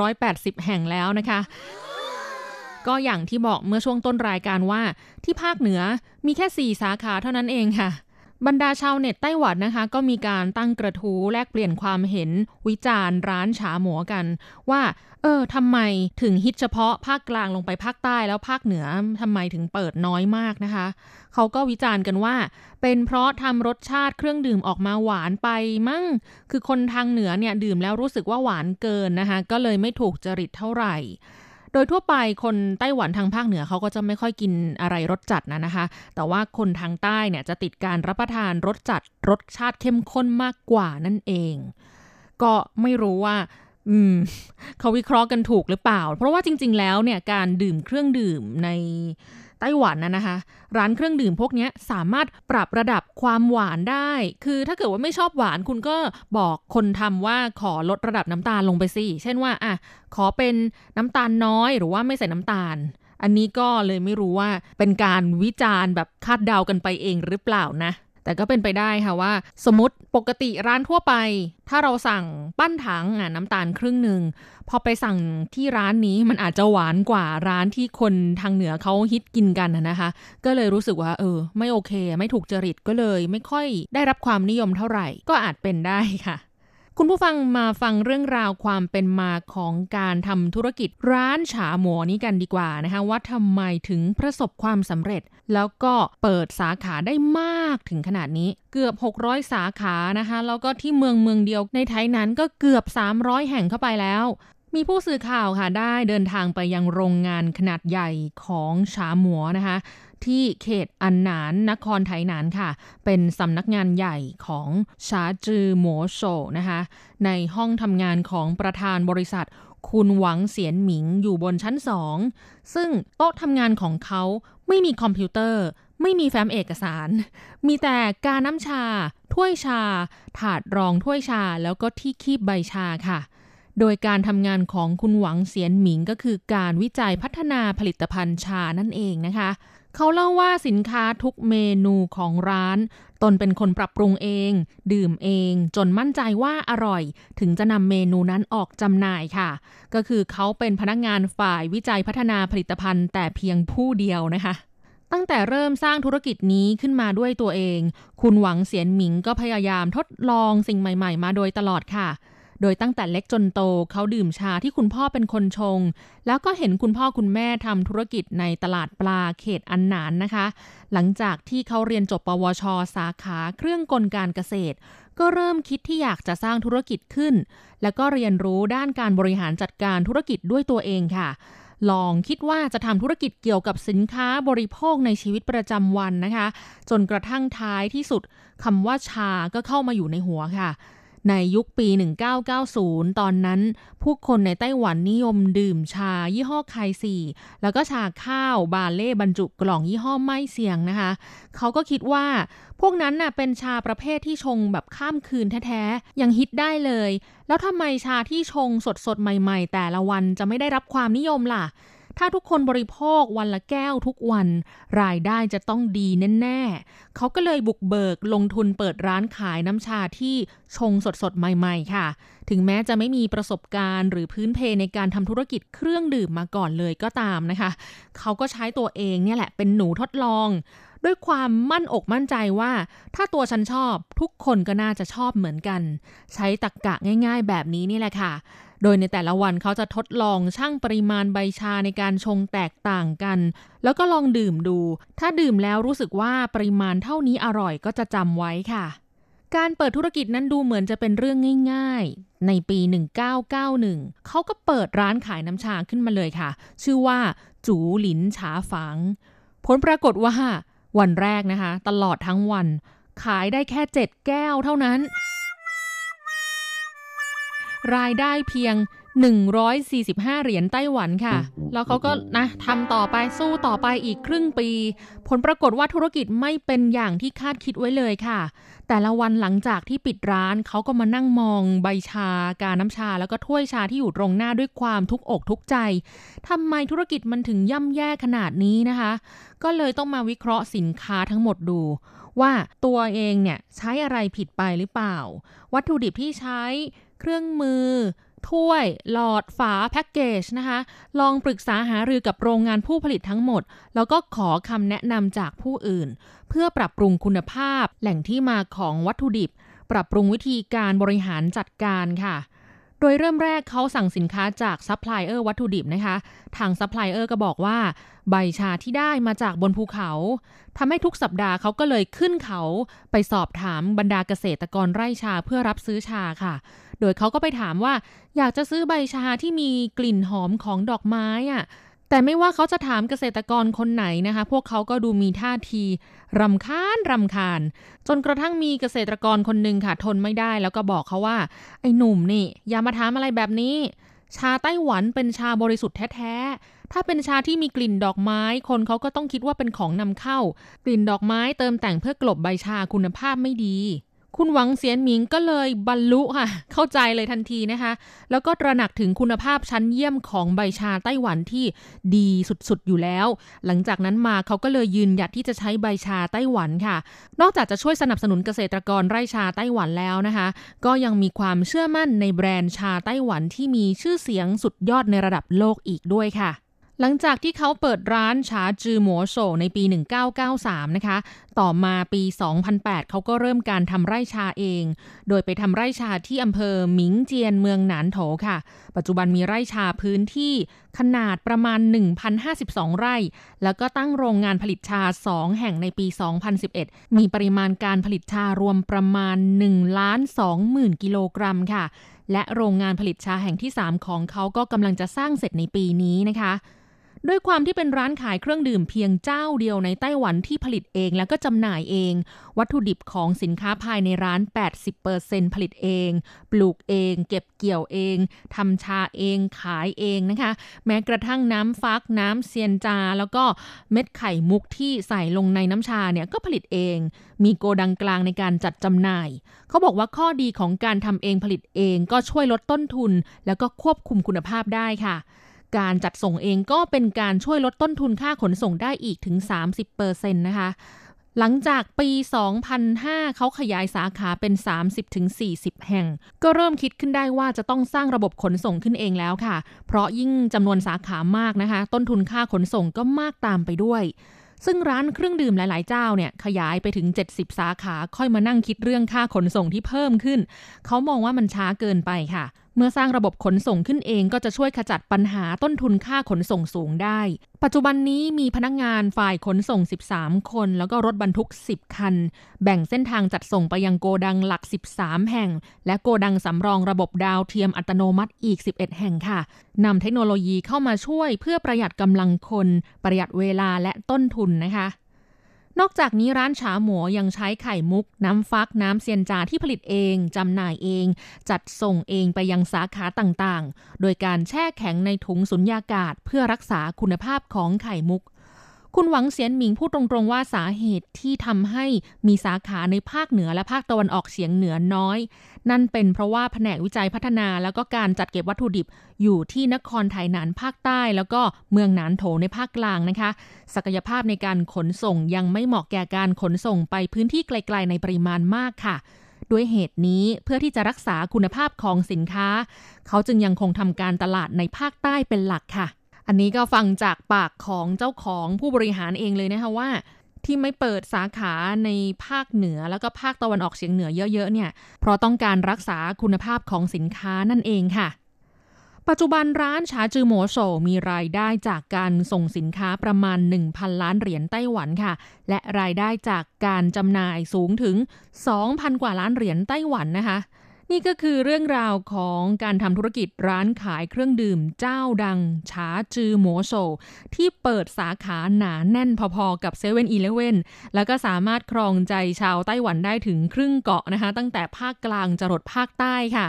280 แห่งแล้วนะคะ ก็อย่างที่บอกเมื่อช่วงต้นรายการว่าที่ภาคเหนือมีแค่ 4 สาขาเท่านั้นเองค่ะ บรรดาชาวเน็ตไต้หวันนะคะ ก็มีการตั้งกระทู้แลกเปลี่ยนความเห็นวิจารณ์ร้านฉาหมัวกัน ว่า เออทำไมถึงฮิตเฉพาะภาคกลางลงไปภาคใต้แล้วภาคเหนือทำไมถึงเปิดน้อยมากนะคะ เขาก็วิจารณ์กันว่า เป็นเพราะทำรสชาติเครื่องดื่มออกมาหวานไปมั่ง คือคนทางเหนือเนี่ยดื่มแล้วรู้สึกว่าหวานเกินนะคะ ก็เลยไม่ถูกจริตเท่าไหร่ โดยทั่วไปคนไต้หวันทางภาคเหนือเขาก็จะไม่ค่อยกินอะไรรสจัดนะนะคะ แต่ว่าคนทางใต้เนี่ยจะติดการรับประทานรสจัดรสชาติเข้มข้นมากกว่านั่นเอง ก็ไม่รู้ว่าอืมเขาวิเคราะห์กันถูกหรือเปล่า เพราะว่าจริง ๆ แล้วเนี่ยการดื่มเครื่องดื่มใน ต้หวันนะนะคะ ร้านเครื่องดื่มพวกนี้สามารถปรับระดับความหวานได้ คือถ้าเกิดว่าไม่ชอบหวานคุณก็บอกคนทำว่าขอลดระดับน้ำตาลลงไปสิเช่นว่าอะขอเป็นน้ำตาลน้อยหรือว่าไม่ใส่น้ำตาล อันนี้ก็เลยไม่รู้ว่าเป็นการวิจารณ์แบบคาดเดากันไปเองหรือเปล่านะ แต่ก็เป็นไปได้ค่ะว่า สมมติปกติร้านทั่วไป ถ้าเราสั่งปั้นถังน้ำตาลครึ่งหนึ่งพอไปสั่งที่ร้านนี้มันอาจจะหวานกว่าร้านที่คนทางเหนือเขาฮิตกินกันนะคะ ก็เลยรู้สึกว่า เออ ไม่โอเค ไม่ถูกจริตก็เลย ไม่ค่อยได้รับความนิยมเท่าไหร่ ก็อาจเป็นได้ค่ะ คุณผู้ฟังมาฟังเรื่องราวความเป็นมาของการทำธุรกิจร้านฉาหมอนี้กันดีกว่านะคะ ว่าทำไมถึงประสบความสำเร็จ แล้วก็เปิดสาขาได้มากถึงขนาดนี้เกือบ 600 สาขานะคะ แล้วก็ที่เมืองเมืองเดียวในไทยนั้นก็เกือบ 300 แห่งเข้าไปแล้ว มีผู้สื่อข่าวค่ะได้เดินทางไปยังโรงงานขนาดใหญ่ของฉาหมัวนะคะ ที่เขตอันหนานนครไทยนานค่ะ เป็นสำนักงานใหญ่ของชาจือหมโซนะคะ ในห้องทำงานของประธานบริษัท คุณหวังเสียนหมิงอยู่บนชั้นสองซึ่งโต๊ะทำงานของเขาไม่มีคอมพิวเตอร์ ไม่มีแฟ้มเอกสาร มีแต่กาน้ำชา ถ้วยชา ถาดรองถ้วยชาแล้วก็ที่คีบใบชาค่ะโดยการทำงานของคุณหวังเสียนหมิงก็คือการวิจัยพัฒนาผลิตภัณฑ์ชานั่นเองนะคะ เขาเล่าว่าสินค้าทุกเมนูของร้าน ตนเป็นคนปรับปรุงเอง ดื่มเอง จนมั่นใจว่าอร่อย ถึงจะนำเมนูนั้นออกจำหน่ายค่ะ ก็คือเขาเป็นพนักงานฝ่ายวิจัยพัฒนาผลิตภัณฑ์ แต่เพียงผู้เดียวนะคะตั้งแต่เริ่มสร้างธุรกิจนี้ขึ้นมาด้วยตัวเอง คุณหวังเสียนหมิงก็พยายามทดลองสิ่งใหม่ ๆ มาโดยตลอดค่ะ โดยตั้งแต่เล็กจนโตเขาดื่มชาที่คุณพ่อเป็นคนชง แล้วก็เห็นคุณพ่อคุณแม่ทำธุรกิจในตลาดปลาเขตอันหนานนะคะ หลังจากที่เขาเรียนจบปวช สาขาเครื่องกลการเกษตร ก็เริ่มคิดที่อยากจะสร้างธุรกิจขึ้น แล้วก็เรียนรู้ด้านการบริหารจัดการธุรกิจด้วยตัวเองค่ะลองคิดว่าจะทำธุรกิจเกี่ยวกับสินค้าบริโภคในชีวิตประจำวันนะคะ จนกระทั่งท้ายที่สุดคำว่าชาก็เข้ามาอยู่ในหัวค่ะ ในยุคปี 1990 ตอนนั้น ผู้คนในไต้หวันนิยมดื่มชายี่ห้อไคซีแล้วก็ชาข้าวบาเล่บรรจุกล่องยี่ห้อไม่เสียงนะคะ เขาก็คิดว่า พวกนั้นน่ะเป็นชาประเภทที่ชงแบบข้ามคืนแท้ๆ ยังฮิตได้เลย แล้วทำไมชาที่ชงสดๆ ใหม่ๆ แต่ละวันจะไม่ได้รับความนิยมล่ะ ถ้าทุกคนบริโภควันละแก้วทุกวัน รายได้จะต้องดีแน่ๆ เขาก็เลยบุกเบิกลงทุนเปิดร้านขายน้ำชาที่ชงสดๆ ใหม่ๆ ค่ะ ถึงแม้จะไม่มีประสบการณ์ หรือพื้นเพในการทำธุรกิจเครื่องดื่มมาก่อนเลยก็ตามนะคะ เขาก็ใช้ตัวเองเนี่ยแหละเป็นหนูทดลอง ด้วยความมั่นอกมั่นใจว่า ถ้าตัวฉันชอบทุกคนก็น่าจะชอบเหมือนกัน ใช้ตักกะง่าย ๆ แบบนี้นี่แหละค่ะ โดยในแต่ละวันเขาจะทดลองชั่งปริมาณใบชาในการชงแตกต่างกัน แล้วก็ลองดื่มดู ถ้าดื่มแล้วรู้สึกว่าปริมาณเท่านี้อร่อยก็จะจำไว้ค่ะการเปิดธุรกิจนั้นดูเหมือนจะเป็นเรื่องง่าย ๆ ในปี 1991 เขาก็เปิดร้านขายน้ำชาขึ้นมาเลยค่ะ ชื่อว่า จูหลินฉาฝัง ผลปรากฏว่า วันแรกนะคะ ตลอดทั้งวัน ขายได้แค่ 7 แก้วเท่านั้น รายได้เพียง 145 เหรียญไต้หวันค่ะ แล้วเขาก็นะทำต่อไปสู้ต่อไปอีกครึ่งปี ผลปรากฏว่าธุรกิจไม่เป็นอย่างที่คาดคิดไว้เลยค่ะ แต่ละวันหลังจากที่ปิดร้านเขาก็มานั่งมองใบชา การน้ำชาแล้วก็ถ้วยชาที่อยู่ตรงหน้าด้วยความทุกอกทุกใจทำไมธุรกิจมันถึงย่ำแย่ขนาดนี้นะคะ ก็เลยต้องมาวิเคราะห์สินค้าทั้งหมดดูว่าตัวเองเนี่ยใช้อะไรผิดไปหรือเปล่า วัตถุดิบที่ใช้เครื่องมือ ถ้วย หลอดฝาแพ็กเกจนะคะ ลองปรึกษาหารือกับโรงงานผู้ผลิตทั้งหมด แล้วก็ขอคำแนะนำจากผู้อื่น เพื่อปรับปรุงคุณภาพ แหล่งที่มาของวัตถุดิบ ปรับปรุงวิธีการบริหารจัดการค่ะ โดยเริ่มแรกเขาสั่งสินค้าจากซัพพลายเออร์วัตถุดิบนะคะ ทางซัพพลายเออร์ก็บอกว่า ใบชาที่ได้มาจากบนภูเขาทำให้ทุกสัปดาห์เขาก็เลยขึ้นเขาไปสอบถามบรรดาเกษตรกรไร่ชาเพื่อรับซื้อชาค่ะ โดยเขาก็ไปถามว่า อยากจะซื้อใบชาที่มีกลิ่นหอมของดอกไม้อะ แต่ไม่ว่าเขาจะถามเกษตรกรคนไหนนะคะ พวกเขาก็ดูมีท่าทีรำคาญรำคาญ จนกระทั่งมีเกษตรกรคนหนึ่งค่ะ ทนไม่ได้แล้วก็บอกเขาว่า ไอ้หนุ่มนี่ อย่ามาถามอะไรแบบนี้ ชาไต้หวันเป็นชาบริสุทธิ์แท้ๆ ถ้าเป็นชาที่มีกลิ่นดอกไม้ คนเขาก็ต้องคิดว่าเป็นของนำเข้า กลิ่นดอกไม้เติมแต่งเพื่อกลบใบชาคุณภาพไม่ดี คุณหวังเสียนหมิงก็เลยบรรลุค่ะ เข้าใจเลยทันทีนะคะ แล้วก็ตระหนักถึงคุณภาพชั้นเยี่ยมของใบชาไต้หวันที่ดีสุดๆอยู่แล้ว หลังจากนั้นมาเขาก็เลยยืนหยัดที่จะใช้ใบชาไต้หวันค่ะ นอกจากจะช่วยสนับสนุนเกษตรกรไร่ชาไต้หวันแล้วนะคะ ก็ยังมีความเชื่อมั่นในแบรนด์ชาไต้หวันที่มีชื่อเสียงสุดยอดในระดับโลกอีกด้วยค่ะ หลังจากที่เขาเปิดร้านชาจือหมัวโฉในปี 1993 นะคะ ต่อมาปี 2008 เขาก็เริ่มการทำไร่ชาเอง โดยไปทำไร่ชาที่อำเภอหมิงเจียนเมืองหนานโถค่ะ ปัจจุบันมีไร่ชาพื้นที่ขนาดประมาณ 1,052 ไร่ แล้วก็ตั้งโรงงานผลิตชา 2 แห่งในปี 2011 มีปริมาณการผลิตชารวมประมาณ1ล้าน20,000กิโลกรัมค่ะ และโรงงานผลิตชาแห่งที่ 3 ของเขาก็กำลังจะสร้างเสร็จในปีนี้นะคะ ด้วยความที่เป็นร้านขายเครื่องดื่มเพียงเจ้าเดียวในไต้หวันที่ผลิตเองแล้วก็จำหน่ายเอง วัตถุดิบของสินค้าภายในร้าน 80%ผลิตเอง ปลูกเอง เก็บเกี่ยวเองทำชาเองขายเองนะคะ แม้กระทั่งน้ำฟักน้ำเซียนจา แล้วก็เม็ดไข่มุกที่ใส่ลงในน้ำชาเนี่ยก็ผลิตเอง มีโกดังกลางในการจัดจำหน่าย เขาบอกว่าข้อดีของการทำเองผลิตเองก็ช่วยลดต้นทุน แล้วก็ควบคุมคุณภาพได้ค่ะ การจัดส่งเองก็เป็นการช่วยลดต้นทุนค่าขนส่งได้อีกถึง 30%นะคะ หลังจากปี 2005 เขาขยายสาขาเป็น 30-40 แห่ง ก็เริ่มคิดขึ้นได้ว่าจะต้องสร้างระบบขนส่งขึ้นเองแล้วค่ะ เพราะยิ่งจำนวนสาขามากนะคะ ต้นทุนค่าขนส่งก็มากตามไปด้วยซึ่งร้านเครื่องดื่มหลาย ๆ เจ้าเนี่ยขยายไปถึง 70 สาขาค่อยมานั่งคิดเรื่องค่าขนส่งที่เพิ่มขึ้น เขามองว่ามันช้าเกินไปค่ะ เมื่อสร้างระบบขนส่งขึ้นเองก็จะช่วยขจัดปัญหาต้นทุนค่าขนส่งสูงได้ ปัจจุบันนี้มีพนักงานฝ่ายขนส่ง 13 คน แล้วก็รถบรรทุก 10 คัน แบ่งเส้นทางจัดส่งไปยังโกดังหลัก 13 แห่ง และโกดังสำรองระบบดาวเทียมอัตโนมัติอีก 11 แห่งค่ะนำเทคโนโลยีเข้ามาช่วยเพื่อประหยัดกำลังคน ประหยัดเวลาและต้นทุนนะคะ นอกจากนี้ร้านฉาหมัวยังใช้ไข่มุก น้ำฟักน้ำเซียนจาที่ผลิตเองจำหน่ายเอง จัดส่งเองไปยังสาขาต่างๆ โดยการแช่แข็งในถุงสุญญากาศเพื่อรักษาคุณภาพของไข่มุก คุณหวังเสียนหมิงพูดตรงๆว่าสาเหตุที่ทำให้มีสาขาในภาคเหนือและภาคตะวันออกเฉียงเหนือน้อย นั่นเป็นเพราะว่าแผนกวิจัยพัฒนาแล้วก็การจัดเก็บวัตถุดิบอยู่ที่นครไทยนานภาคใต้ แล้วก็เมืองนานโถในภาคกลางนะคะ ศักยภาพในการขนส่งยังไม่เหมาะแก่การขนส่งไปพื้นที่ไกล ๆ ในปริมาณมากค่ะด้วยเหตุนี้เพื่อที่จะรักษาคุณภาพของสินค้า เขาจึงยังคงทำการตลาดในภาคใต้เป็นหลักค่ะ อันนี้ก็ฟังจากปากของเจ้าของผู้บริหารเองเลยนะคะว่า ที่ไม่เปิดสาขาในภาคเหนือแล้วก็ภาคตะวันออกเฉียงเหนือเยอะๆเนี่ย เพราะต้องการรักษาคุณภาพของสินค้านั่นเองค่ะ ปัจจุบันร้านชาจือโมโซมีรายได้จากการส่งสินค้าประมาณ 1,000 ล้านเหรียญไต้หวันค่ะ และรายได้จากการจำหน่ายสูงถึง 2,000 กว่าล้านเหรียญไต้หวันนะคะ นี่ก็คือเรื่องราวของการทำธุรกิจร้านขายเครื่องดื่มเจ้าดัง ชาจือโมโซที่เปิดสาขาหนาแน่นพอๆกับเซเว่นอีเลเว่นแล้วก็สามารถครองใจชาวไต้หวันได้ถึงครึ่งเกาะนะคะ ตั้งแต่ภาคกลางจรดภาคใต้ค่ะ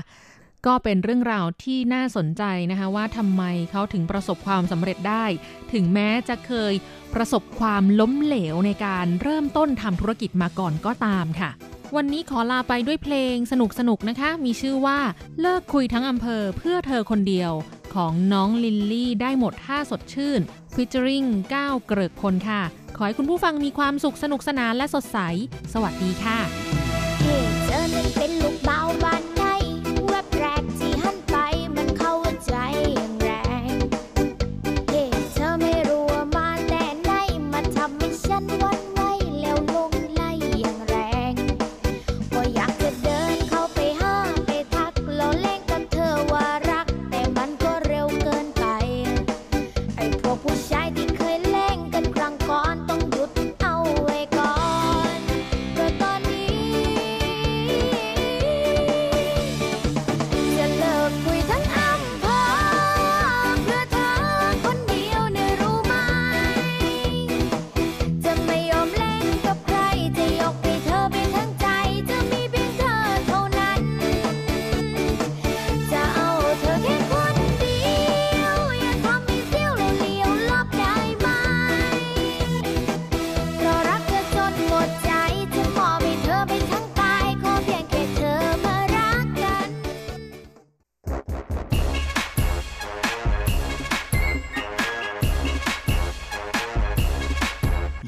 ก็เป็นเรื่องราวที่น่าสนใจนะคะว่าทำไมเขาถึงประสบความสำเร็จได้ ถึงแม้จะเคยประสบความล้มเหลวในการเริ่มต้นทำธุรกิจมาก่อนก็ตามค่ะ วันนี้ขอลาไปด้วยเพลงสนุกสนุกนะคะ มีชื่อว่าเลิกคุยทั้งอำเภอเพื่อเธอคนเดียวของน้องลินลี่ได้หมดท่าสดชื่นฟิชเจอริงก้าวเกริกพลค่ะ ขอให้คุณผู้ฟังมีความสุขสนุกสนานและสดใส สวัสดีค่ะ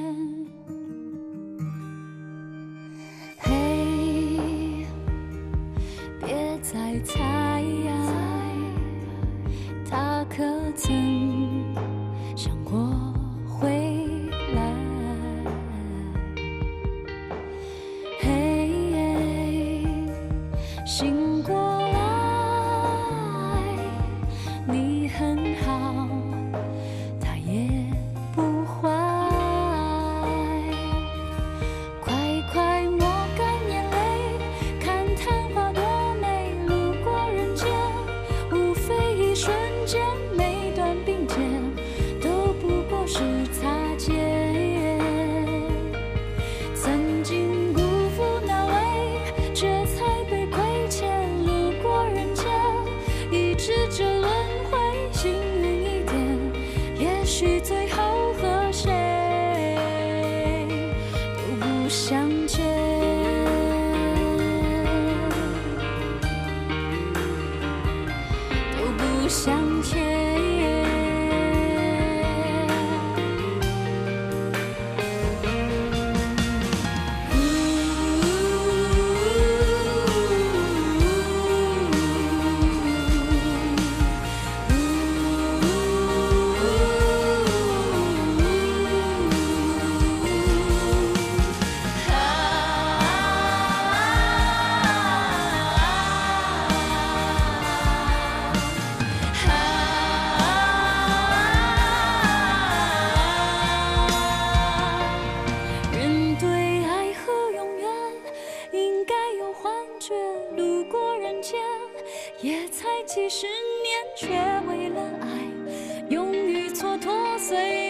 again. 也才几十年，却为了爱勇于蹉跎岁月。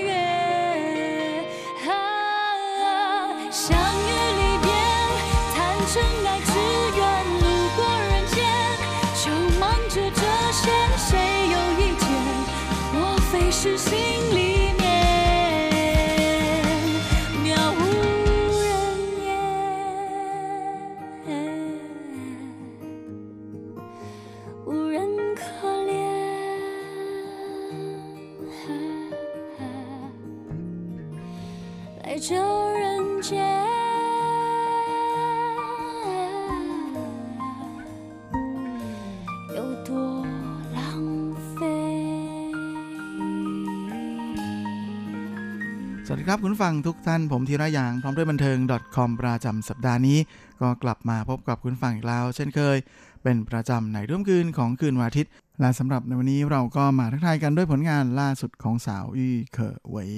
ครับคุณฟังทุกท่านผมธีระยางพร้อมด้วยบันเทิง .com ประจำสัปดาห์นี้ ก็กลับมาพบกับคุณฟังอีกแล้ว เช่นเคย เป็นประจำในรุ่มคืนของคืนวันอาทิตย์ และสำหรับในวันนี้เราก็มาทักทายกันด้วยผลงานล่าสุดของสาวอี้เคอเหวย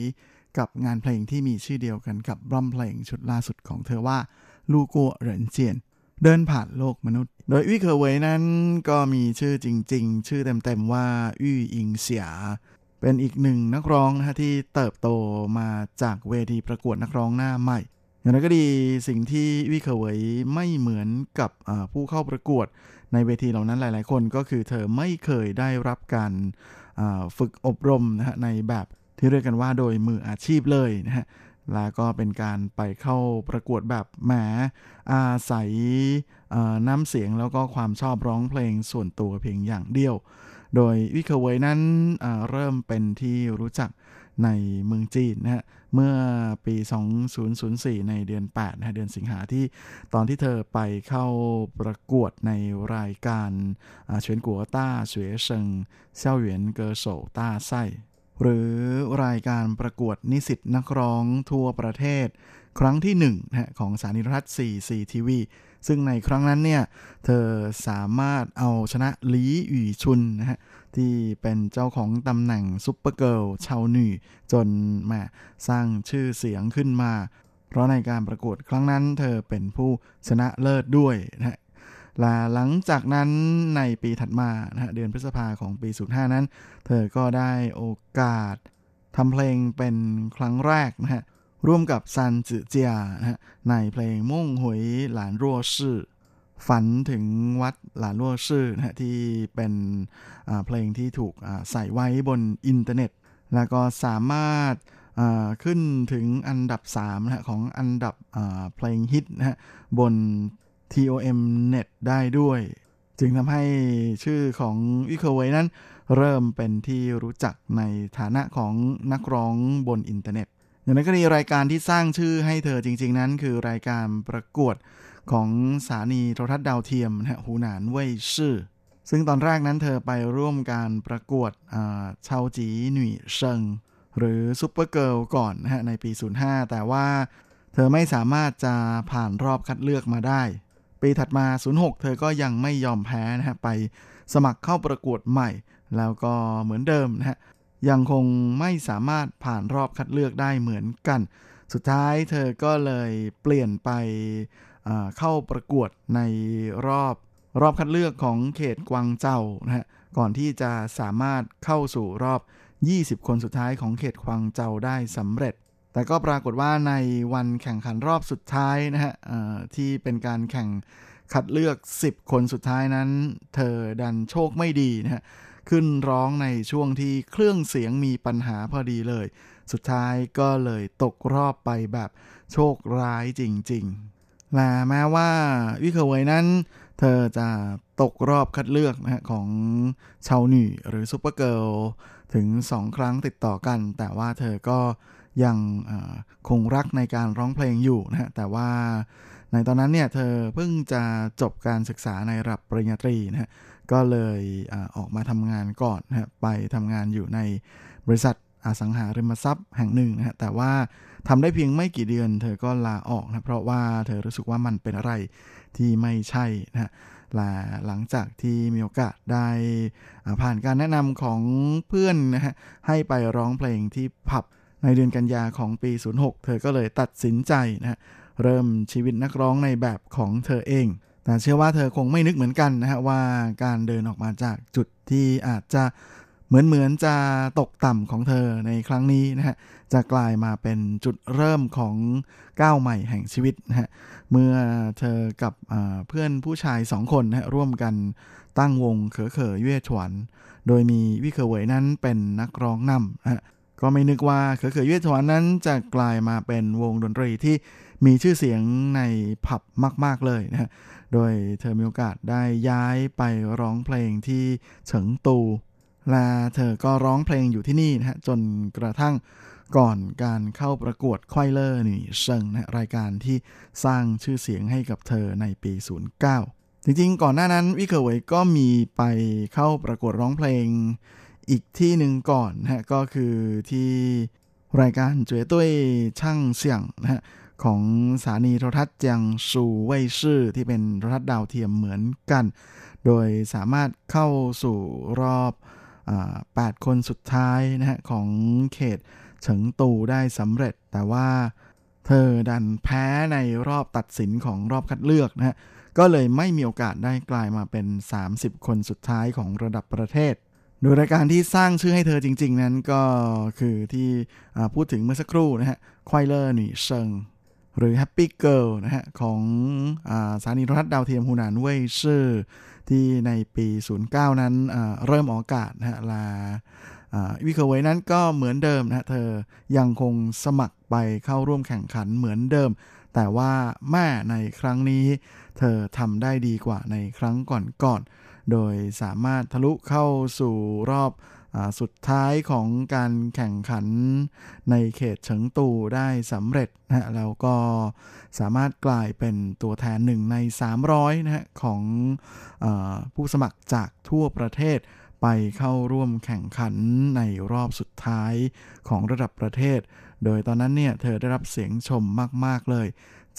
กับงานเพลงที่มีชื่อเดียวกันกับบรัมเพลงชุดล่าสุดของเธอว่าลูกัวเหรินเจียน เดินผ่านโลกมนุษย์ โดยอี้เคอเหวยนั้นก็มีชื่อจริง ๆ ชื่อเต็มๆว่าอี้อิงเสีย เป็นอีกหนึ่งนักร้องนะฮะที่เติบโตมาจากเวทีประกวดนักร้องหน้าใหม่ อย่างไรก็ดีสิ่งที่วิเคเวยไม่เหมือนกับผู้เข้าประกวดในเวทีเหล่านั้นหลาย ๆ คนก็คือเธอไม่เคยได้รับการฝึกอบรมนะฮะในแบบที่เรียกกันว่าโดยมืออาชีพเลยนะฮะแล้วก็เป็นการไปเข้าประกวดแบบแหมอาศัยน้ำเสียงแล้วก็ความชอบร้องเพลงส่วนตัวเพียงอย่างเดียว โดยวิเคเวยนั้นเริ่มเป็นที่รู้จักในเมืองจีนนะฮะเมื่อปี 2004 ในเดือน 8 นะฮะเดือนสิงหาที่ตอนที่เธอไปเข้าประกวดในรายการเฉียนกัวต้าเสวยเซิงเซี่ยวเหวียนเกอโซต้าไส้หรือรายการประกวดนิสิตนักร้องทั่วประเทศ ครั้งที่1นะฮะของสานิรัฐ4 4ทีวี ซึ่งในครั้งนั้นเนี่ยเธอสามารถเอาชนะลีหยู่ชุนนะฮะที่เป็นเจ้าของตำแหน่งซุปเปอร์เกิลชาวหนี่จนมาสร้างชื่อเสียงขึ้นมา เพราะในการประกวดครั้งนั้น เธอเป็นผู้ชนะเลิศด้วยนะฮะและหลังจากนั้นในปีถัดมานะฮะเดือนพฤษภาของปี 05 นั้น เธอก็ได้โอกาสทำเพลงเป็นครั้งแรกนะฮะ ร่วมกับซันจือเจียนะฮะในเพลงม่งหวยหลานรัวชื่อฝันถึงวัดหลานรั่วชื่อนะฮะที่เป็นเพลงที่ถูกใส่ไว้บนอินเทอร์เน็ต แล้วก็สามารถขึ้นถึงอันดับ3นะของอันดับเพลงฮิตนะฮะบน TOM Net ได้ด้วย จึงทำให้ชื่อของวิเคเวยนั้น เริ่มเป็นที่รู้จักในฐานะของนักร้องบนอินเทอร์เน็ต อย่างนั้นก็มีรายการที่สร้างชื่อให้เธอจริง ๆ นั้น คือรายการประกวดของสถานีโทรทัศน์ดาวเทียมนะฮะหูหนานเว่ยชื่อ ซึ่งตอนแรกนั้นเธอไปร่วมการประกวดชาวจีหนุ่ยเซิง หรือ Super Girl ก่อนนะฮะในปี 05 แต่ว่าเธอไม่สามารถจะผ่านรอบคัดเลือกมาได้ ปีถัดมา 06 เธอก็ยังไม่ยอมแพ้นะฮะไปสมัครเข้าประกวดใหม่ แล้วก็เหมือนเดิมนะฮะ ยังคงไม่สามารถผ่านรอบคัดเลือกได้เหมือนกัน สุดท้ายเธอก็เลยเปลี่ยนไปเข้าประกวดในรอบรอบคัดเลือกของเขตกวางเจ้านะฮะก่อนที่จะสามารถเข้าสู่รอบ 20 คนสุดท้ายของเขตกวางเจ้าได้สำเร็จ แต่ก็ปรากฏว่าในวันแข่งขันรอบสุดท้ายนะฮะที่เป็นการแข่งคัดเลือก 10 คนสุดท้ายนั้น เธอดันโชคไม่ดีนะฮะ ขึ้นร้องในช่วงที่เครื่องเสียงมีปัญหาพอดีเลย สุดท้ายก็เลยตกรอบไปแบบโชคร้ายจริงๆและแม้ว่าวิเคเวยนั้น เธอจะตกรอบคัดเลือกนะของชาวหนี่หรือ Super Girl ถึง 2 ครั้งติดต่อกัน แต่ว่าเธอก็ยังคงรักในการร้องเพลงอยู่นะฮะแต่ว่าในตอนนั้นเนี่ยเธอเพิ่งจะจบการศึกษาในระดับปริญญาตรีนะฮะ ก็เลยอออกมาทำงานก่อนนะไปทำงานอยู่ในบริษัทอสังหาริมทรัพย์แห่งหนึ่งนะฮะแต่ว่าทำได้เพียงไม่กี่เดือน เธอก็ลาออกนะเพราะว่าเธอรู้สึกว่ามันเป็นอะไรที่ไม่ใช่นะและหลังจากที่มีโอกาสได้ผ่านการแนะนำของเพื่อนนะฮะให้ไปร้องเพลงที่ผับในเดือนกันยาของปี 06 เธอก็เลยตัดสินใจนะฮะเริ่มชีวิตนักร้องในแบบของเธอเอง แต่เชื่อว่าเธอคงไม่นึกเหมือนกันนะฮะว่าการเดินออกมาจากจุดที่อาจจะเหมือนเหมือนจะตกต่ำของเธอในครั้งนี้นะฮะจะกลายมาเป็นจุดเริ่มของก้าวใหม่แห่งชีวิตนะฮะเมื่อเธอกับเพื่อนผู้ชายสองคนนะฮะร่วมกันตั้งวงเขอเขอเย่ฉวน โดยมีวิเคเวยนั้นเป็นนักร้องนำนะฮะก็ไม่นึกว่าเขอเขอเย่ฉวนนั้นจะกลายมาเป็นวงดนตรีที่มีชื่อเสียงในผับมาก ๆเลยนะฮะ โดยเธอมีโอกาสได้ย้ายไปร้องเพลงที่เฉิงตูและเธอก็ร้องเพลงอยู่ที่นี่นะฮะจนกระทั่งก่อนการเข้าประกวดควายเลอร์นี่เซิงนะรายการที่สร้างชื่อเสียงให้กับเธอในปี 09 จริงๆ ก่อนหน้านั้นวิเคเวยก็มีไปเข้าประกวดร้องเพลงอีกที่หนึ่งก่อนนะก็คือที่รายการจุ๋ยตุ้ยช่างเสียงนะฮะ ของสถานีโทรทัศน์เจียงซูเว่ยซื่อที่เป็นโทรทัศน์ดาวเทียมเหมือนกัน โดยสามารถเข้าสู่รอบ8คนสุดท้ายนะฮะของเขตเฉิงตูได้สำเร็จ แต่ว่าเธอดันแพ้ในรอบตัดสินของรอบคัดเลือกนะฮะก็เลยไม่มีโอกาสได้กลายมาเป็น 30 คนสุดท้ายของระดับประเทศ โดยรายการที่สร้างชื่อให้เธอจริง ๆ นั้นก็คือที่พูดถึงเมื่อสักครู่นะฮะควายเลอร์หนีเซิง หรือ Happy Girl นะฮะ ของสถานีโทรทัศน์ดาวเทียมฮูนานเว่ยชื่อ ที่ในปี 09 นั้นเริ่มออกอากาศนะฮะลาวิเคอร์เวยนั้นก็เหมือนเดิมนะฮะ เธอยังคงสมัครไปเข้าร่วมแข่งขันเหมือนเดิม แต่ว่าแม่ในครั้งนี้ เธอทำได้ดีกว่าในครั้งก่อนๆโดยสามารถทะลุเข้าสู่รอบ สุดท้ายของการแข่งขันในเขตเฉิงตูได้สำเร็จนะฮะแล้วก็สามารถกลายเป็นตัวแทนหนึ่งใน 300นะฮะของอผู้สมัครจากทั่วประเทศไปเข้าร่วมแข่งขันในรอบสุดท้ายของระดับประเทศ โดยตอนนั้นเนี่ยเธอได้รับเสียงชมมาก ๆ เลย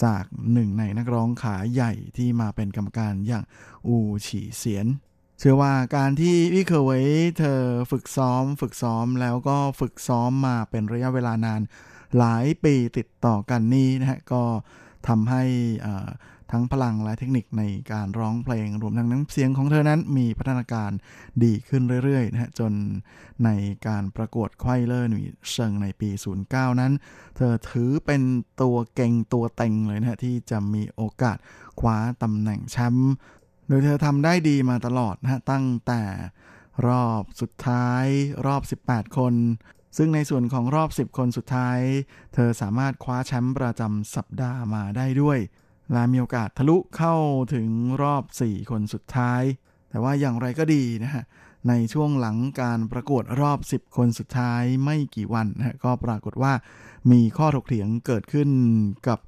จากหนึ่งในนักร้องขาใหญ่ที่มาเป็นกรรมการอย่างอูฉีเสียน เชื่อว่าการที่วิเคอร์ไว้เธอฝึกซ้อม ฝึกซ้อมแล้วก็ฝึกซ้อมมาเป็นระยะเวลานาน หลายปีติดต่อกันนี้นะฮะก็ทำให้ทั้งพลังและเทคนิคในการร้องเพลง รวมทั้งน้ำเสียงของเธอนั้นมีพัฒนาการดีขึ้นเรื่อยๆนะฮะจนในการประกวดไข้เลอร์หนุ่ยเซิงในปี 09 นั้น เธอถือเป็นตัวเก่งตัวเต็งเลยนะฮะที่จะมีโอกาสคว้าตำแหน่งแชมป์ โดยเธอทำได้ดีมาตลอดนะฮะตั้งแต่รอบสุดท้ายรอบ 18 คน ซึ่งในส่วนของรอบ 10 คนสุดท้าย เธอสามารถคว้าแชมป์ประจำสัปดาห์มาได้ด้วย และมีโอกาสทะลุเข้าถึงรอบ 4 คนสุดท้าย แต่ว่าอย่างไรก็ดีนะฮะในช่วงหลังการประกวดรอบ 10 คนสุดท้ายไม่กี่วันนะฮะก็ปรากฏว่ามีข้อถกเถียงเกิดขึ้นกับ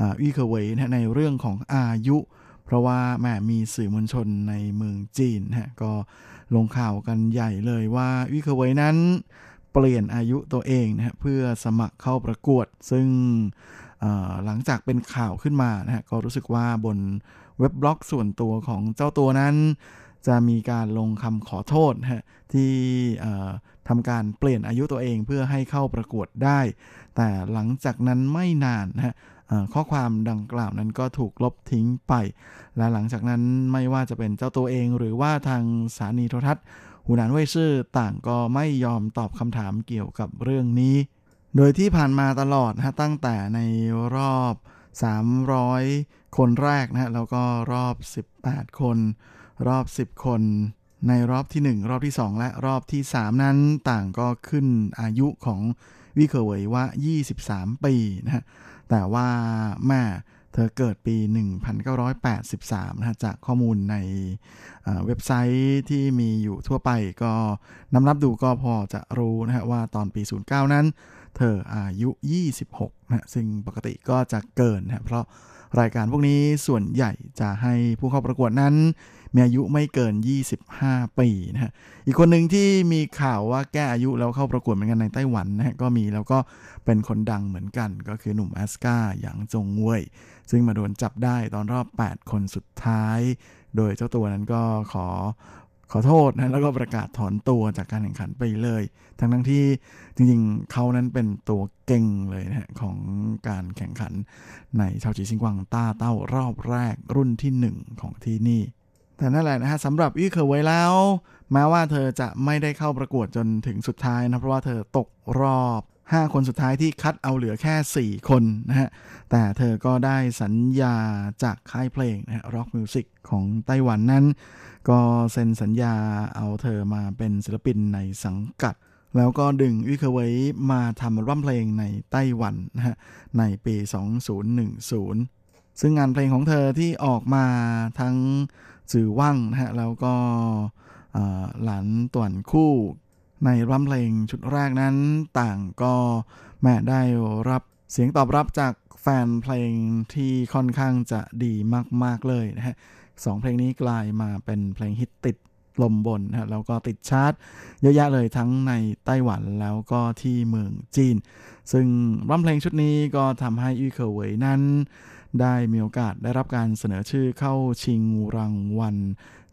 อีเคอร์เวยนะในเรื่องของอายุ เพราะว่าแหมมีสื่อมวลชนในเมืองจีนนะฮะก็ลงข่าวกันใหญ่เลยว่าอีเคเวยนั้นเปลี่ยนอายุตัวเองนะฮะเพื่อสมัครเข้าประกวด ซึ่งหลังจากเป็นข่าวขึ้นมานะฮะก็รู้สึกว่าบนเว็บบล็อกส่วนตัวของเจ้าตัวนั้น จะมีการลงคำขอโทษฮะที่ทำการเปลี่ยนอายุตัวเองเพื่อให้เข้าประกวดได้ แต่หลังจากนั้นไม่นานนะฮะ ข้อความดังกล่าวนั้นก็ถูกลบทิ้งไป และหลังจากนั้นไม่ว่าจะเป็นเจ้าตัวเองหรือว่าทางสถานีโทรทัศน์หูหนานเว่ยซื่อต่างก็ไม่ยอมตอบคำถามเกี่ยวกับเรื่องนี้ โดยที่ผ่านมาตลอดนะตั้งแต่ในรอบ 300 คนแรกนะแล้วก็รอบ 18 คน รอบ 10 คนในรอบที่ 1 รอบที่ 2 และรอบที่ 3 นั้นต่างก็ขึ้นอายุของวิเคอร์เวยว่า 23 ปีนะฮะ แต่ว่าแม่เธอเกิดปี 1983นะฮะจากข้อมูลในเว็บไซต์ที่มีอยู่ทั่วไปก็นำรับดูก็พอจะรู้นะฮะว่าตอนปี 09 นั้น เธออายุ 26นะฮะซึ่งปกติก็จะเกินนะฮะเพราะรายการพวกนี้ส่วนใหญ่จะให้ผู้เข้าประกวดนั้น มีอายุไม่เกิน 25 ปีนะฮะอีกคนหนึ่งที่มีข่าวว่าแก้อายุแล้วเข้าประกวดเหมือนกันในไต้หวันนะฮะก็มีแล้วก็เป็นคนดังเหมือนกัน ก็คือหนุ่มแอสกาหยางจงเว่ยซึ่งมาโดนจับได้ตอนรอบ 8 คนสุดท้าย โดยเจ้าตัวนั้นก็ขอ ขอโทษนะแล้วก็ประกาศถอนตัวจากการแข่งขันไปเลย ทั้งทั้งที่จริงๆ เขานั้นเป็นตัวเก่งเลยนะของการแข่งขันในชาวจีซิงกวางต้าเต้ารอบแรกรุ่นที่หนึ่งของที่นี่ แต่นั่นแหละนะฮะสำหรับอี้เคอไว้แล้ว แม้ว่าเธอจะไม่ได้เข้าประกวดจนถึงสุดท้ายนะเพราะว่าเธอตกรอบ 5 คนสุดท้ายที่คัดเอาเหลือแค่ 4 คนนะฮะ แต่เธอก็ได้สัญญาจากค่ายเพลงนะฮะ Rock Music ของไต้หวันนั้น ก็เซ็นสัญญาเอาเธอมาเป็นศิลปินในสังกัด แล้วก็ดึงวิเคอร์ไว้มาทำอัลบั้มเพลงในไต้หวันนะฮะในปี 2010 ซึ่งงานเพลงของเธอที่ออกมาทั้งจือว่างนะฮะแล้วก็หลานต่วนคู่ ในอัลบั้มเพลงชุดแรกนั้นต่างก็แม่ได้รับเสียงตอบรับจากแฟนเพลงที่ค่อนข้างจะดีมาก ๆ เลยนะฮะสองเพลงนี้กลายมาเป็นเพลงฮิตติดลมบนนะฮะแล้วก็ติดชาร์ตเยอะแยะเลยทั้งในไต้หวันแล้วก็ที่เมืองจีน ซึ่งอัลบั้มเพลงชุดนี้ก็ทำให้อีเคอร์เวยนั้น ได้มีโอกาสได้รับการเสนอชื่อเข้าชิงรางวัล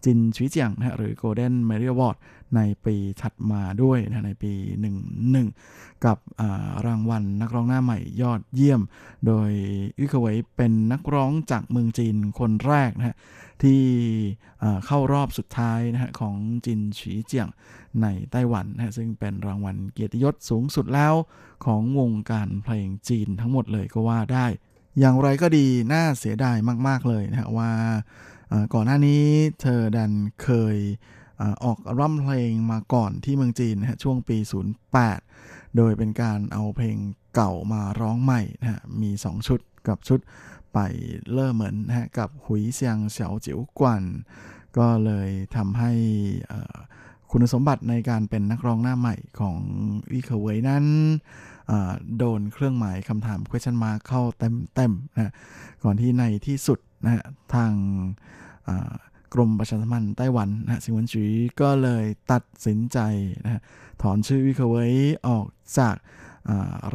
จินชีเจียงนะฮะหรือ Golden Melody Award ในปีถัดมาด้วยนะในปี 11 กับรางวัลนักร้องหน้าใหม่ยอดเยี่ยม โดยอิเคเวยเป็นนักร้องจากเมืองจีนคนแรกนะฮะที่เข้ารอบสุดท้ายนะฮะของจินฉีเจียงในไต้หวันนะซึ่งเป็นรางวัลเกียรติยศสูงสุดแล้วของวงการเพลงจีนทั้งหมดเลยก็ว่าได้ อย่างไรก็ดีน่าเสียดายมาก ๆ เลยนะว่าก่อนหน้านี้เธอดันเคย ออกอัลบั้มเพลงมาก่อนที่เมืองจีนนะฮะช่วงปี 08 โดยเป็นการเอาเพลงเก่ามาร้องใหม่นะฮะมี 2 ชุดกับชุดไปเล่อเหมือนนะฮะกับหุยเซียงเฉาจิ๋วกวนก็เลยทำให้คุณสมบัติในการเป็นนักร้องหน้าใหม่ของวิเคเวยนั้นโดนเครื่องหมายคำถาม question mark เข้าเต็มๆนะก่อนที่ในที่สุดนะฮะทาง กรมประชาสัมพันธ์ไต้หวันนะสิงวันจีก็เลยตัดสินใจนะถอนชื่อวิเคเวยออกจาก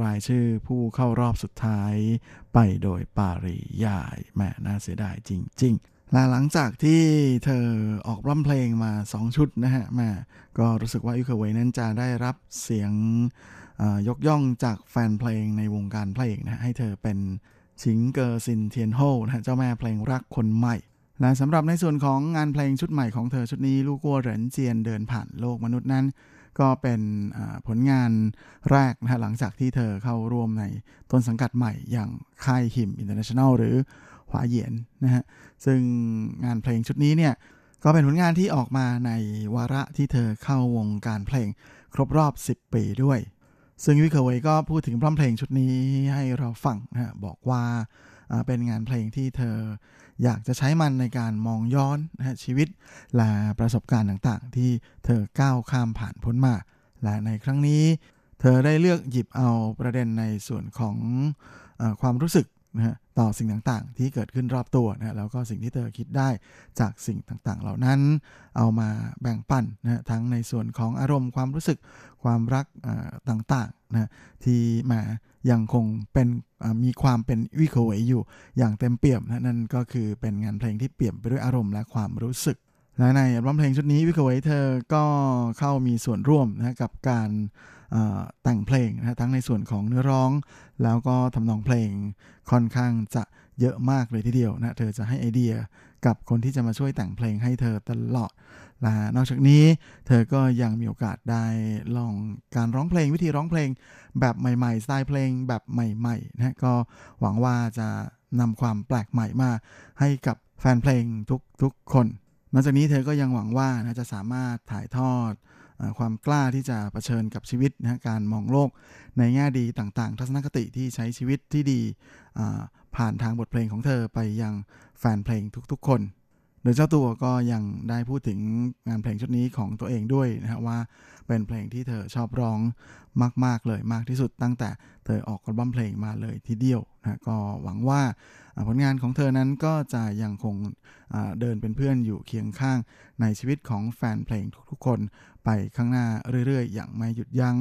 รายชื่อผู้เข้ารอบสุดท้ายไปโดยปาริยายแม่น่าเสียดายจริง ๆ และหลังจากที่เธอออกร่ำเพลงมา 2 ชุดนะฮะแม่ก็รู้สึกว่าอิคเวยนั้นจะได้รับเสียงยกย่องจากแฟนเพลงในวงการเพลงนะให้เธอเป็นชิงเกอร์ซินเทียนโฮนะเจ้าแม่เพลงรักคนใหม่ และสำหรับในส่วนของงานเพลงชุดใหม่ของเธอชุดนี้ ลูกกัวเหรินเจียนเดินผ่านโลกมนุษย์นั้น ก็เป็นผลงานแรกนะหลังจากที่เธอเข้าร่วมในต้นสังกัดใหม่อย่างค่าย HIM International หรือหวาเหยียนนะฮะซึ่งงานเพลงชุดนี้เนี่ยก็เป็นผลงานที่ออกมาในวาระที่เธอเข้าวงการเพลงครบรอบ 10 ปีด้วย ซึ่งวิเคเวยก็พูดถึงพร้อมเพลงชุดนี้ให้เราฟังนะบอกว่าเป็นงานเพลงที่เธอ อยากจะใช้มันในการมองย้อนนะชีวิต และประสบการณ์ต่างๆ ที่เธอก้าวข้ามผ่านพ้นมา และในครั้งนี้ เธอได้เลือกหยิบเอาประเด็นในส่วนของอความรู้สึกนะฮะต่อสิ่งต่างๆ ที่เกิดขึ้นรอบตัวนะแล้วก็สิ่งที่เธอคิดได้จากสิ่งต่างๆ เหล่านั้น เอามาแบ่งปันนะทั้งในส่วนของอารมณ์ความรู้สึกความรักต่างๆนะที่มา ยังคงเป็นมีความเป็นวิโคเวอยู่ อย่างเต็มเปี่ยมนะนั่นก็คือเป็นงานเพลงที่เปี่ยมไปด้วยอารมณ์และความรู้สึกและในอัลบั้มเพลงชุดนี้วิโคเวเธอก็เข้ามีส่วนร่วมนะกับการแต่งเพลงนะทั้งในส่วนของเนื้อร้อง แล้วก็ทำนองเพลงค่อนข้างจะเยอะมากเลยทีเดียวนะเธอจะให้ไอเดียกับคนที่จะมาช่วยแต่งเพลงให้เธอตลอด และนอกจากนี้เธอก็ยังมีโอกาสได้ลองการร้องเพลงวิธีร้องเพลงแบบใหม่ๆสไตล์เพลงแบบใหม่ๆนะก็หวังว่าจะนำความแปลกใหม่มาให้กับแฟนเพลงทุกๆคนนอกจากนี้เธอก็ยังหวังว่านะจะสามารถถ่ายทอดความกล้าที่จะะเผชิญกับชีวิตนะการมองโลกในแง่ดีต่างๆ ทัศนคติที่ใช้ชีวิตที่ดีผ่านทางบทเพลงของเธอไปยังแฟนเพลงทุกๆคน ดยเจ้าตัวก็ยังได้พูดถึงงานเพลงชุดนี้ของตัวเองด้วยนะฮะว่าเป็นเพลงที่เธอชอบร้องมาก ๆ เลยมากที่สุดตั้งแต่เธอออกอัลบั้มเพลงมาเลยทีเดียวนะก็หวังว่าผลงานของเธอนั้นก็จะยังคงเดินเป็นเพื่อนอยู่เคียงข้างในชีวิตของแฟนเพลงทุกๆคนไปข้างหน้าเรื่อย ๆ อย่างไม่หยุดยัง้ง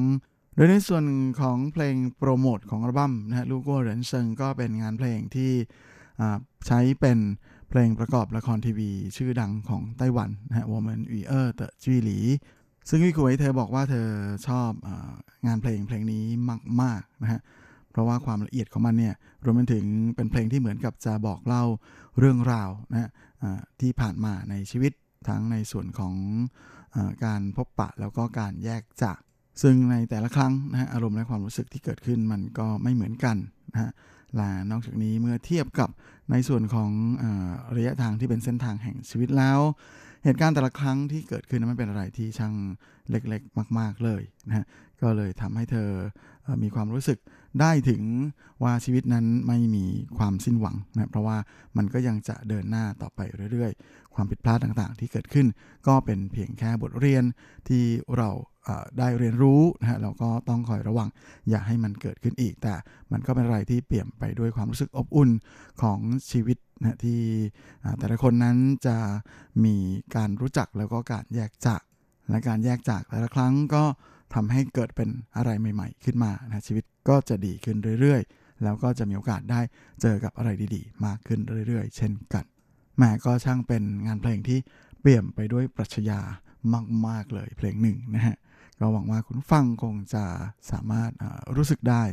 โดยในส่วนของเพลงโปรโมทของอัลบั้มนะฮะลูโก้เหรินเซิงก็เป็นงานเพลงที่ใช้เป็น เพลงประกอบละครทีวี ชื่อดังของไต้หวันนะฮะวอร์มนวีเออร์เตอจีหลี ซึ่งพี่คุยเธอบอกว่าเธอชอบองานเพลงเพลงนี้มากๆนะฮะเพราะว่าความละเอียดของมันเนี่ยรวมไปถึงเป็นเพลงที่เหมือนกับจะบอกเล่าเรื่องราวนะที่ผ่านมาในชีวิตทั้งในส่วนของการพบปะแล้วก็การแยกจาก ซึ่งในแต่ละครั้งนะฮะอารมณ์และความรู้สึกที่เกิดขึ้นมันก็ไม่เหมือนกันนะฮะและนอกจากนี้เมื่อเทียบกับในส่วนของอระยะทางที่เป็นเส้นทางแห่งชีวิตแล้ว เหตุการณ์แต่ละครั้งที่เกิดขึ้นมันเป็นอะไรที่ช่างเล็กๆ มาก ๆเลยนะฮะก็เลยทำให้เธอมีความรู้สึก ได้ถึงว่าชีวิตนั้นไม่มีความสิ้นหวังนะเพราะว่ามันก็ยังจะเดินหน้าต่อไปเรื่อยๆ ความผิดพลาดต่างๆ ที่เกิดขึ้น ก็เป็นเพียงแค่บทเรียนที่เราได้เรียนรู้นะฮะเราก็ต้องคอยระวัง อย่าให้มันเกิดขึ้นอีก แต่มันก็เป็นอะไรที่เปี่ยมไปด้วยความรู้สึกอบอุ่นของชีวิตนะที่แต่ละคนนั้นจะมีการรู้จักแล้วก็การแยกจากและการแยกจากแต่ละครั้งก็ทำให้เกิดเป็นอะไรใหม่ ๆ ขึ้นมานะชีวิต ก็จะดีขึ้นเรื่อยๆ แล้วก็จะมีโอกาสได้เจอกับอะไรดีๆ มากขึ้นเรื่อยๆ เช่นกันแม่ก็ช่างเป็นงานเพลงที่เปี่ยมไปด้วยปรัชญามาก ๆ เลยเพลงหนึ่งนะฮะก็หวังว่าคุณฟังคงจะสามารถรู้สึกได้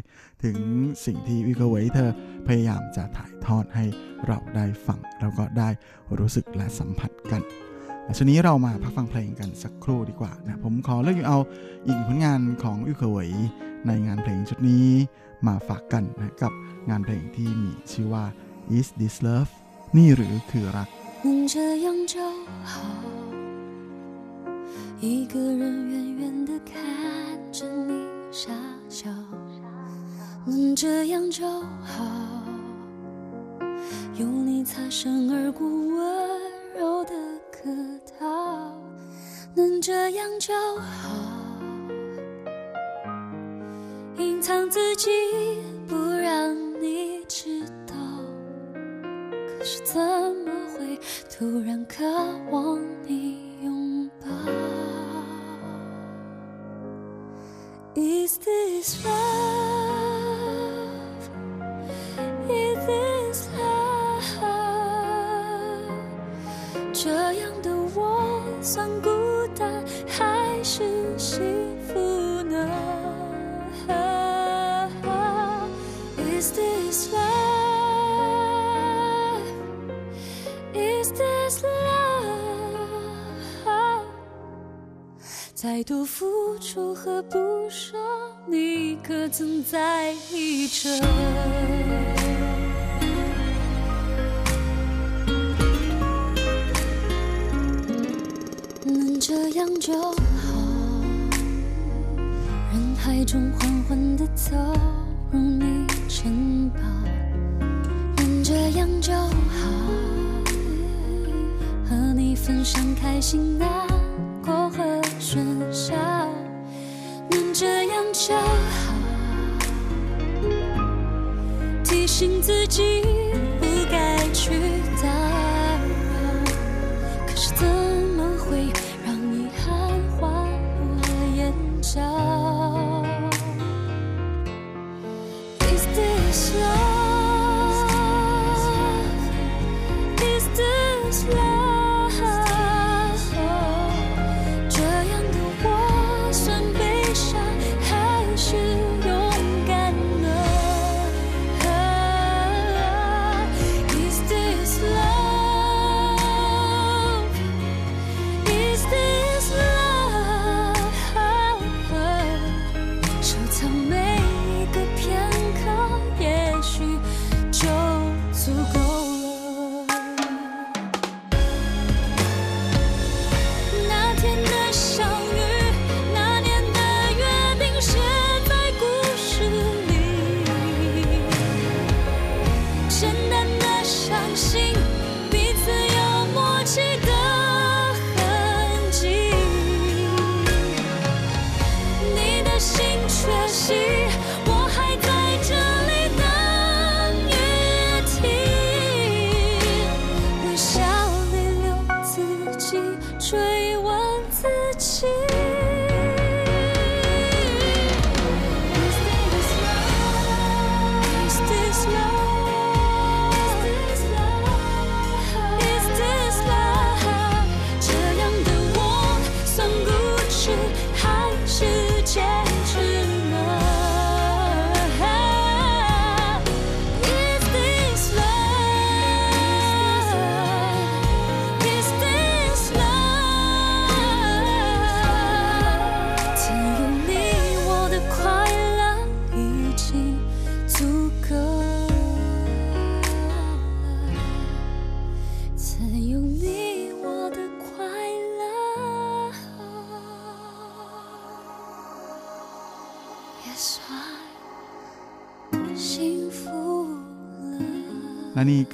ถึงสิ่งที่วิกเวเธอพยายามจะถ่ายทอดให้เราได้ฟัง แล้วก็ได้รู้สึกและสัมผัสกัน ช่วงนี้เรามาพักฟังเพลงกันสักครู่ดีกว่านะผมขอเลือกเอาอีกผลงานของวิกเวยในงานเพลงชุดนี้มาฝากกันนะกับงานเพลงที่มีชื่อว่า Is This Love นี่หรือคือรัก能这样就好，一个人远远地看着你傻笑，能这样就好，有你擦身而过温柔的 可到，能这样就好，隐藏自己不让你知道。可是怎么会突然渴望你多付出和不舍，你可曾在意着？能这样就好，人海中缓缓地走入你城堡，能这样就好。和你分享开心、的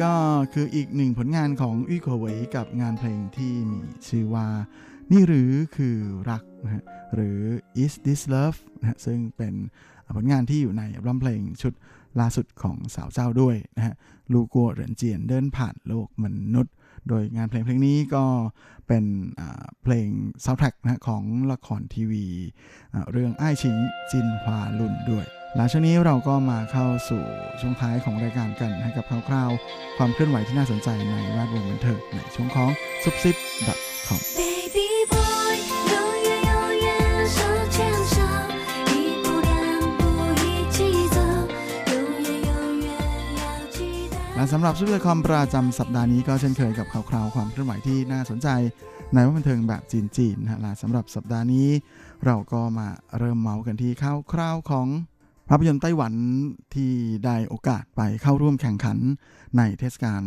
ก็คืออีกหนึ่งผลงานของอุยโคเวยกับงานเพลงที่มีชื่อว่า นี่หรือคือรักนะฮะหรือ Is This Love นะซึ่งเป็นผลงานที่อยู่ในอัลบั้มเพลงชุดล่าสุดของสาวเจ้าด้วยนะฮะลูกัวเหรินเจียนเดินผ่านโลกมนุษย์ โดยงานเพลงเพลงนี้ก็เป็นเพลงซาวด์แทร็กนะฮะของละครทีวี เรื่องอ้ายชิงจินฮวาลุนด้วย หลังจากนี้เราก็มาเข้าสู่ช่วงท้ายของรายการกันให้กับคร่าวๆ ความเคลื่อนไหวที่น่าสนใจในแวดวงบันเทิงในช่วงของซุปซิปดับ .com และสำหรับชุดละครประจำสัปดาห์นี้ก็เช่นเคยกับข่าวคราวความเคลื่อนไหวที่น่าสนใจในวันบันเทิงแบบจีนๆนะฮะสำหรับสัปดาห์นี้ เราก็มาเริ่มเมาส์กันที่ข่าวคราวของ ภาพยนตร์ไต้หวันที่ได้โอกาสไปเข้าร่วมแข่งขันในเทศกาล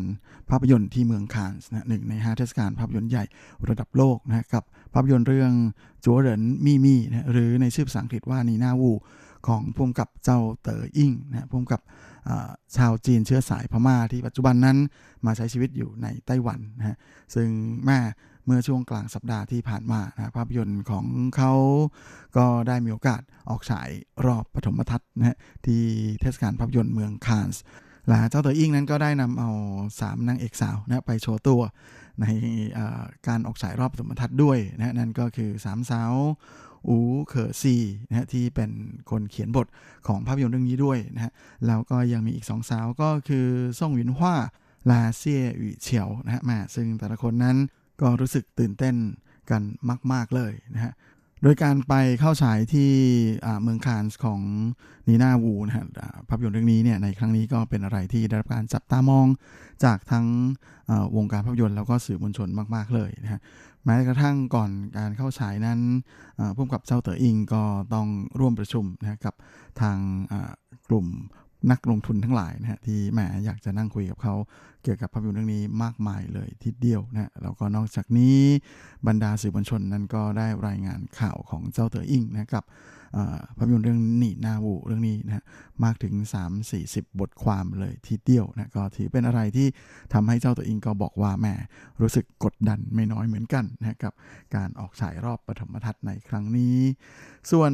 ภาพยนตร์ที่เมืองคานส์นะหนึ่งในห้าเทศกาลภาพยนตร์ใหญ่ระดับโลกนะกับภาพยนตร์เรื่องจัวเหรินมี่มี่นะหรือในชื่อภาษาอังกฤษว่านีนาวูของพุ่มกับเจ้าเต๋ออิ่งนะพุ่มกับชาวจีนเชื้อสายพม่าที่ปัจจุบันนั้นมาใช้ชีวิตอยู่ในไต้หวันนะฮะซึ่งแม่ มื่อช่วงกลางสัปดาห์ที่ผ่านมานะภาพยนตร์ของเขาก็ได้มีโอกาสออกฉายรอบปฐมทัศน์นะฮะที่เทศกาลภาพยนตร์เมืองคานส์และเจ้าเต๋ออิงนั้นก็ได้นำเอาสามนางเอกสาวนะไปโชว์ตัวในการออกฉายรอบปฐมทัศน์ด้วยนะฮะนั่นก็คือสามสาวอูเขอซีนะฮะที่เป็นคนเขียนบทของภาพยนตร์เรื่องนี้ด้วยนะฮะแล้วก็ยังมีอีกสองสาวก็คือซ่งหวินฮว่าลาเซียหวีเฉียวนะฮะมาซึ่งแต่ละคนนั้น ก็รู้สึกตื่นเต้นกันมาก ๆ เลยนะฮะ โดยการไปเข้าฉายที่เมืองคานส์ของนีนาวูนะฮะภาพยนตร์เรื่องนี้เนี่ยในครั้งนี้ก็เป็นอะไรที่ได้รับการจับตามองจากทั้งวงการภาพยนตร์แล้วก็สื่อมวลชนมาก ๆ เลยนะฮะแม้กระทั่งก่อนการเข้าฉายนั้นผู้กำกับเจ้าเต๋ออิงก็ต้องร่วมประชุมนะกับทางกลุ่ม นักลงทุนทั้งหลายนะฮะที่แหมอยากจะนั่งคุยกับเขาเกี่ยวกับภาพยนตร์เรื่องนี้มากมายเลยทีเดียวนะฮะแล้วก็นอกจากนี้บรรดาสื่อมวลชนนั้นก็ได้รายงานข่าวของเจ้าเต๋ออิงนะกับ ภาพยนตร์เรื่องนีนาวูเรื่องนี้นะมากถึง 3-40 บทความเลยทีเดียวนะก็ถือเป็นอะไรที่ทำให้เจ้าตัวเองก็บอกว่าแหมรู้สึกกดดันไม่น้อยเหมือนกันนะกับการออกฉายรอบปฐมทัศน์ในครั้งนี้ ส่วน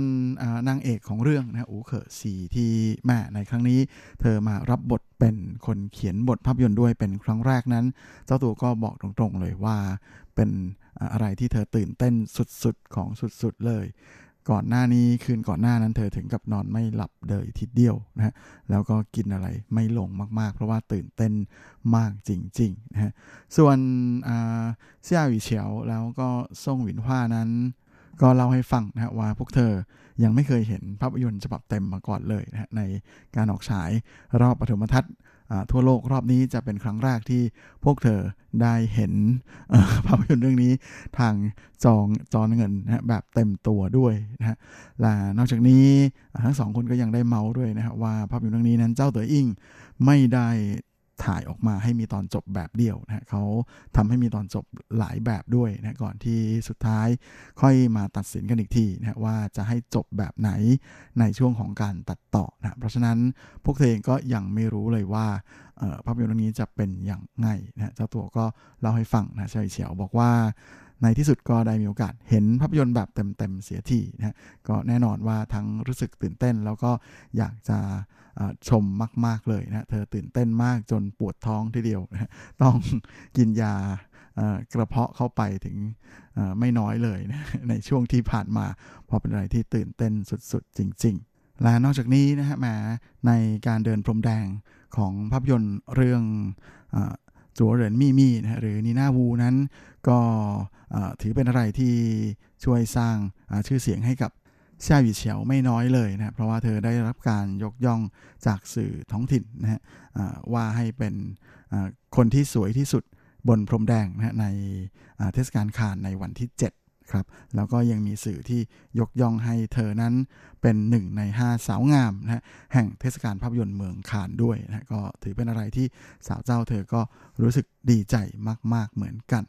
นางเอกของเรื่องนะอูเขอซีที่แม่ในครั้งนี้ เธอมารับบทเป็นคนเขียนบทภาพยนตร์ด้วยเป็นครั้งแรกนั้น เจ้าตัวก็บอกตรงๆเลยว่าเป็นอะไรที่เธอตื่นเต้นสุดๆ ของสุดๆเลย ก่อนหน้านี้คืนก่อนหน้านั้นเธอถึงกับนอนไม่หลับเลยทีเดียวนะฮะแล้วก็กินอะไรไม่ลงมากๆ เพราะว่าตื่นเต้นมากจริงๆนะฮะส่วนเซี่ยหวีเฉียวแล้วก็ซ่งหวินฮว่านั้น ก็เล่าให้ฟังนะฮะว่าพวกเธอยังไม่เคยเห็นภาพยนตร์ฉบับเต็มมาก่อนเลยนะฮะในการออกฉายรอบปฐมทัศน์ ทั่วโลกรอบนี้จะเป็นครั้งแรกที่พวกเธอได้เห็นภาพยนตร์เรื่องนี้ทางจองจอเงินนะแบบเต็มตัวด้วยนะฮะและนอกจากนี้ทั้งสองคนก็ยังได้เมาส์ด้วยนะฮะว่าภาพยนตร์เรื่องนี้นั้นเจ้าเต๋ออิงไม่ได้ ถ่ายออกมาให้มีตอนจบแบบเดียวนะเขาทำให้มีตอนจบหลายแบบด้วยนะก่อนที่สุดท้ายค่อยมาตัดสินกันอีกทีนะว่าจะให้จบแบบไหนในช่วงของการตัดต่อนะเพราะฉะนั้นพวกเธอเองก็ยังไม่รู้เลยว่าภาพยนตร์เรื่องนี้จะเป็นอย่างไงนะเจ้าตัวก็เล่าให้ฟังนะเฉยเฉียวบอกว่าในที่สุดก็ได้มีโอกาสเห็นภาพยนตร์แบบเต็มๆเสียทีนะก็แน่นอนว่าทั้งรู้สึกตื่นเต้นแล้วก็อยากจะ ชมมาก ๆ เลยนะเธอตื่นเต้นมากจนปวดท้องทีเดียวนะต้องกินยากระเพาะเข้าไปถึงไม่น้อยเลยนะในช่วงที่ผ่านมาเพราะเป็นอะไรที่ตื่นเต้นสุด ๆ จริง ๆ และนอกจากนี้นะฮะแหมในการเดินพรมแดงของภาพยนตร์เรื่องจัวเหรินมี่มี่นะหรือนีน่าวูนั้นก็ถือเป็นอะไรที่ช่วยสร้างชื่อเสียงให้กับ เซี่ยหวีเฉียวไม่น้อยเลยนะเพราะว่าเธอได้รับการยกย่องจากสื่อท้องถิ่นนะฮะว่าให้เป็นคนที่สวยที่สุดบนพรมแดงนะในเทศกาลคานในวันที่ 7 ครับ แล้วก็ยังมีสื่อที่ยกย่องให้เธอนั้นเป็นหนึ่งใน 5 สาวงามนะฮะแห่งเทศกาลภาพยนตร์เมืองคานด้วยนะฮะก็ถือเป็นอะไรที่สาวเจ้าเธอก็รู้สึกดีใจมาก ๆเหมือนกัน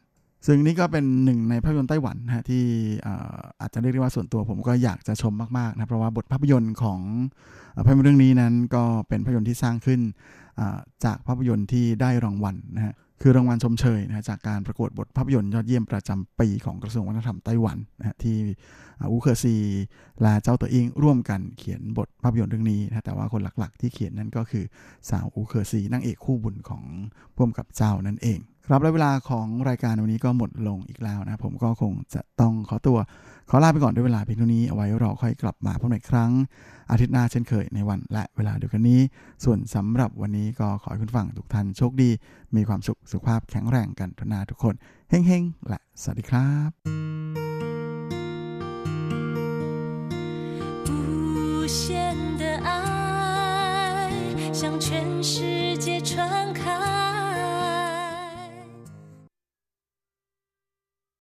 ซึ่งนี่ก็เป็นหนึ่งในภาพยนตร์ไต้หวันนะฮะที่อ่อาจจะเรียกได้ว่าส่วนตัวผมก็อยากจะชมมากๆนะเพราะว่าบทภาพยนตร์ของภาพยนตร์เรื่องนี้นั้นก็เป็นภาพยนตร์ที่สร้างขึ้นจากภาพยนตร์ที่ได้รางวัลนะฮะคือรางวัลชมเชยนะจากการประกวดบทภาพยนตร์ยอดเยี่ยมประจำปีของกระทรวงวัฒนธรรมไต้หวันนะที่อูเคอร์ซีและเจ้าตัวอิงร่วมกันเขียนบทภาพยนตร์เรื่องนี้นะฮะแต่ว่าคนหลักๆ ที่เขียนนั่นก็คือสาวอูเคอร์ซีนางเอกคู่บุญของพ่วมกับเจ้านั่นเอง ครับและเวลาของรายการวันนี้ก็หมดลงอีกแล้วนะผมก็คงจะต้องขอตัวขอลาไปก่อนด้วยเวลาเพียงเท่านี้เอาไว้รอค่อยกลับมาพบกันอีกครั้ง อาทิตย์หน้าเช่นเคยในวันและเวลาเดียวกันนี้ ส่วนสำหรับวันนี้ก็ขอให้คุณฟังทุกท่านโชคดี มีความสุขสุขภาพแข็งแรงกันทุกนาทุกคนเฮงๆและสวัสดีครับ无限的爱向全世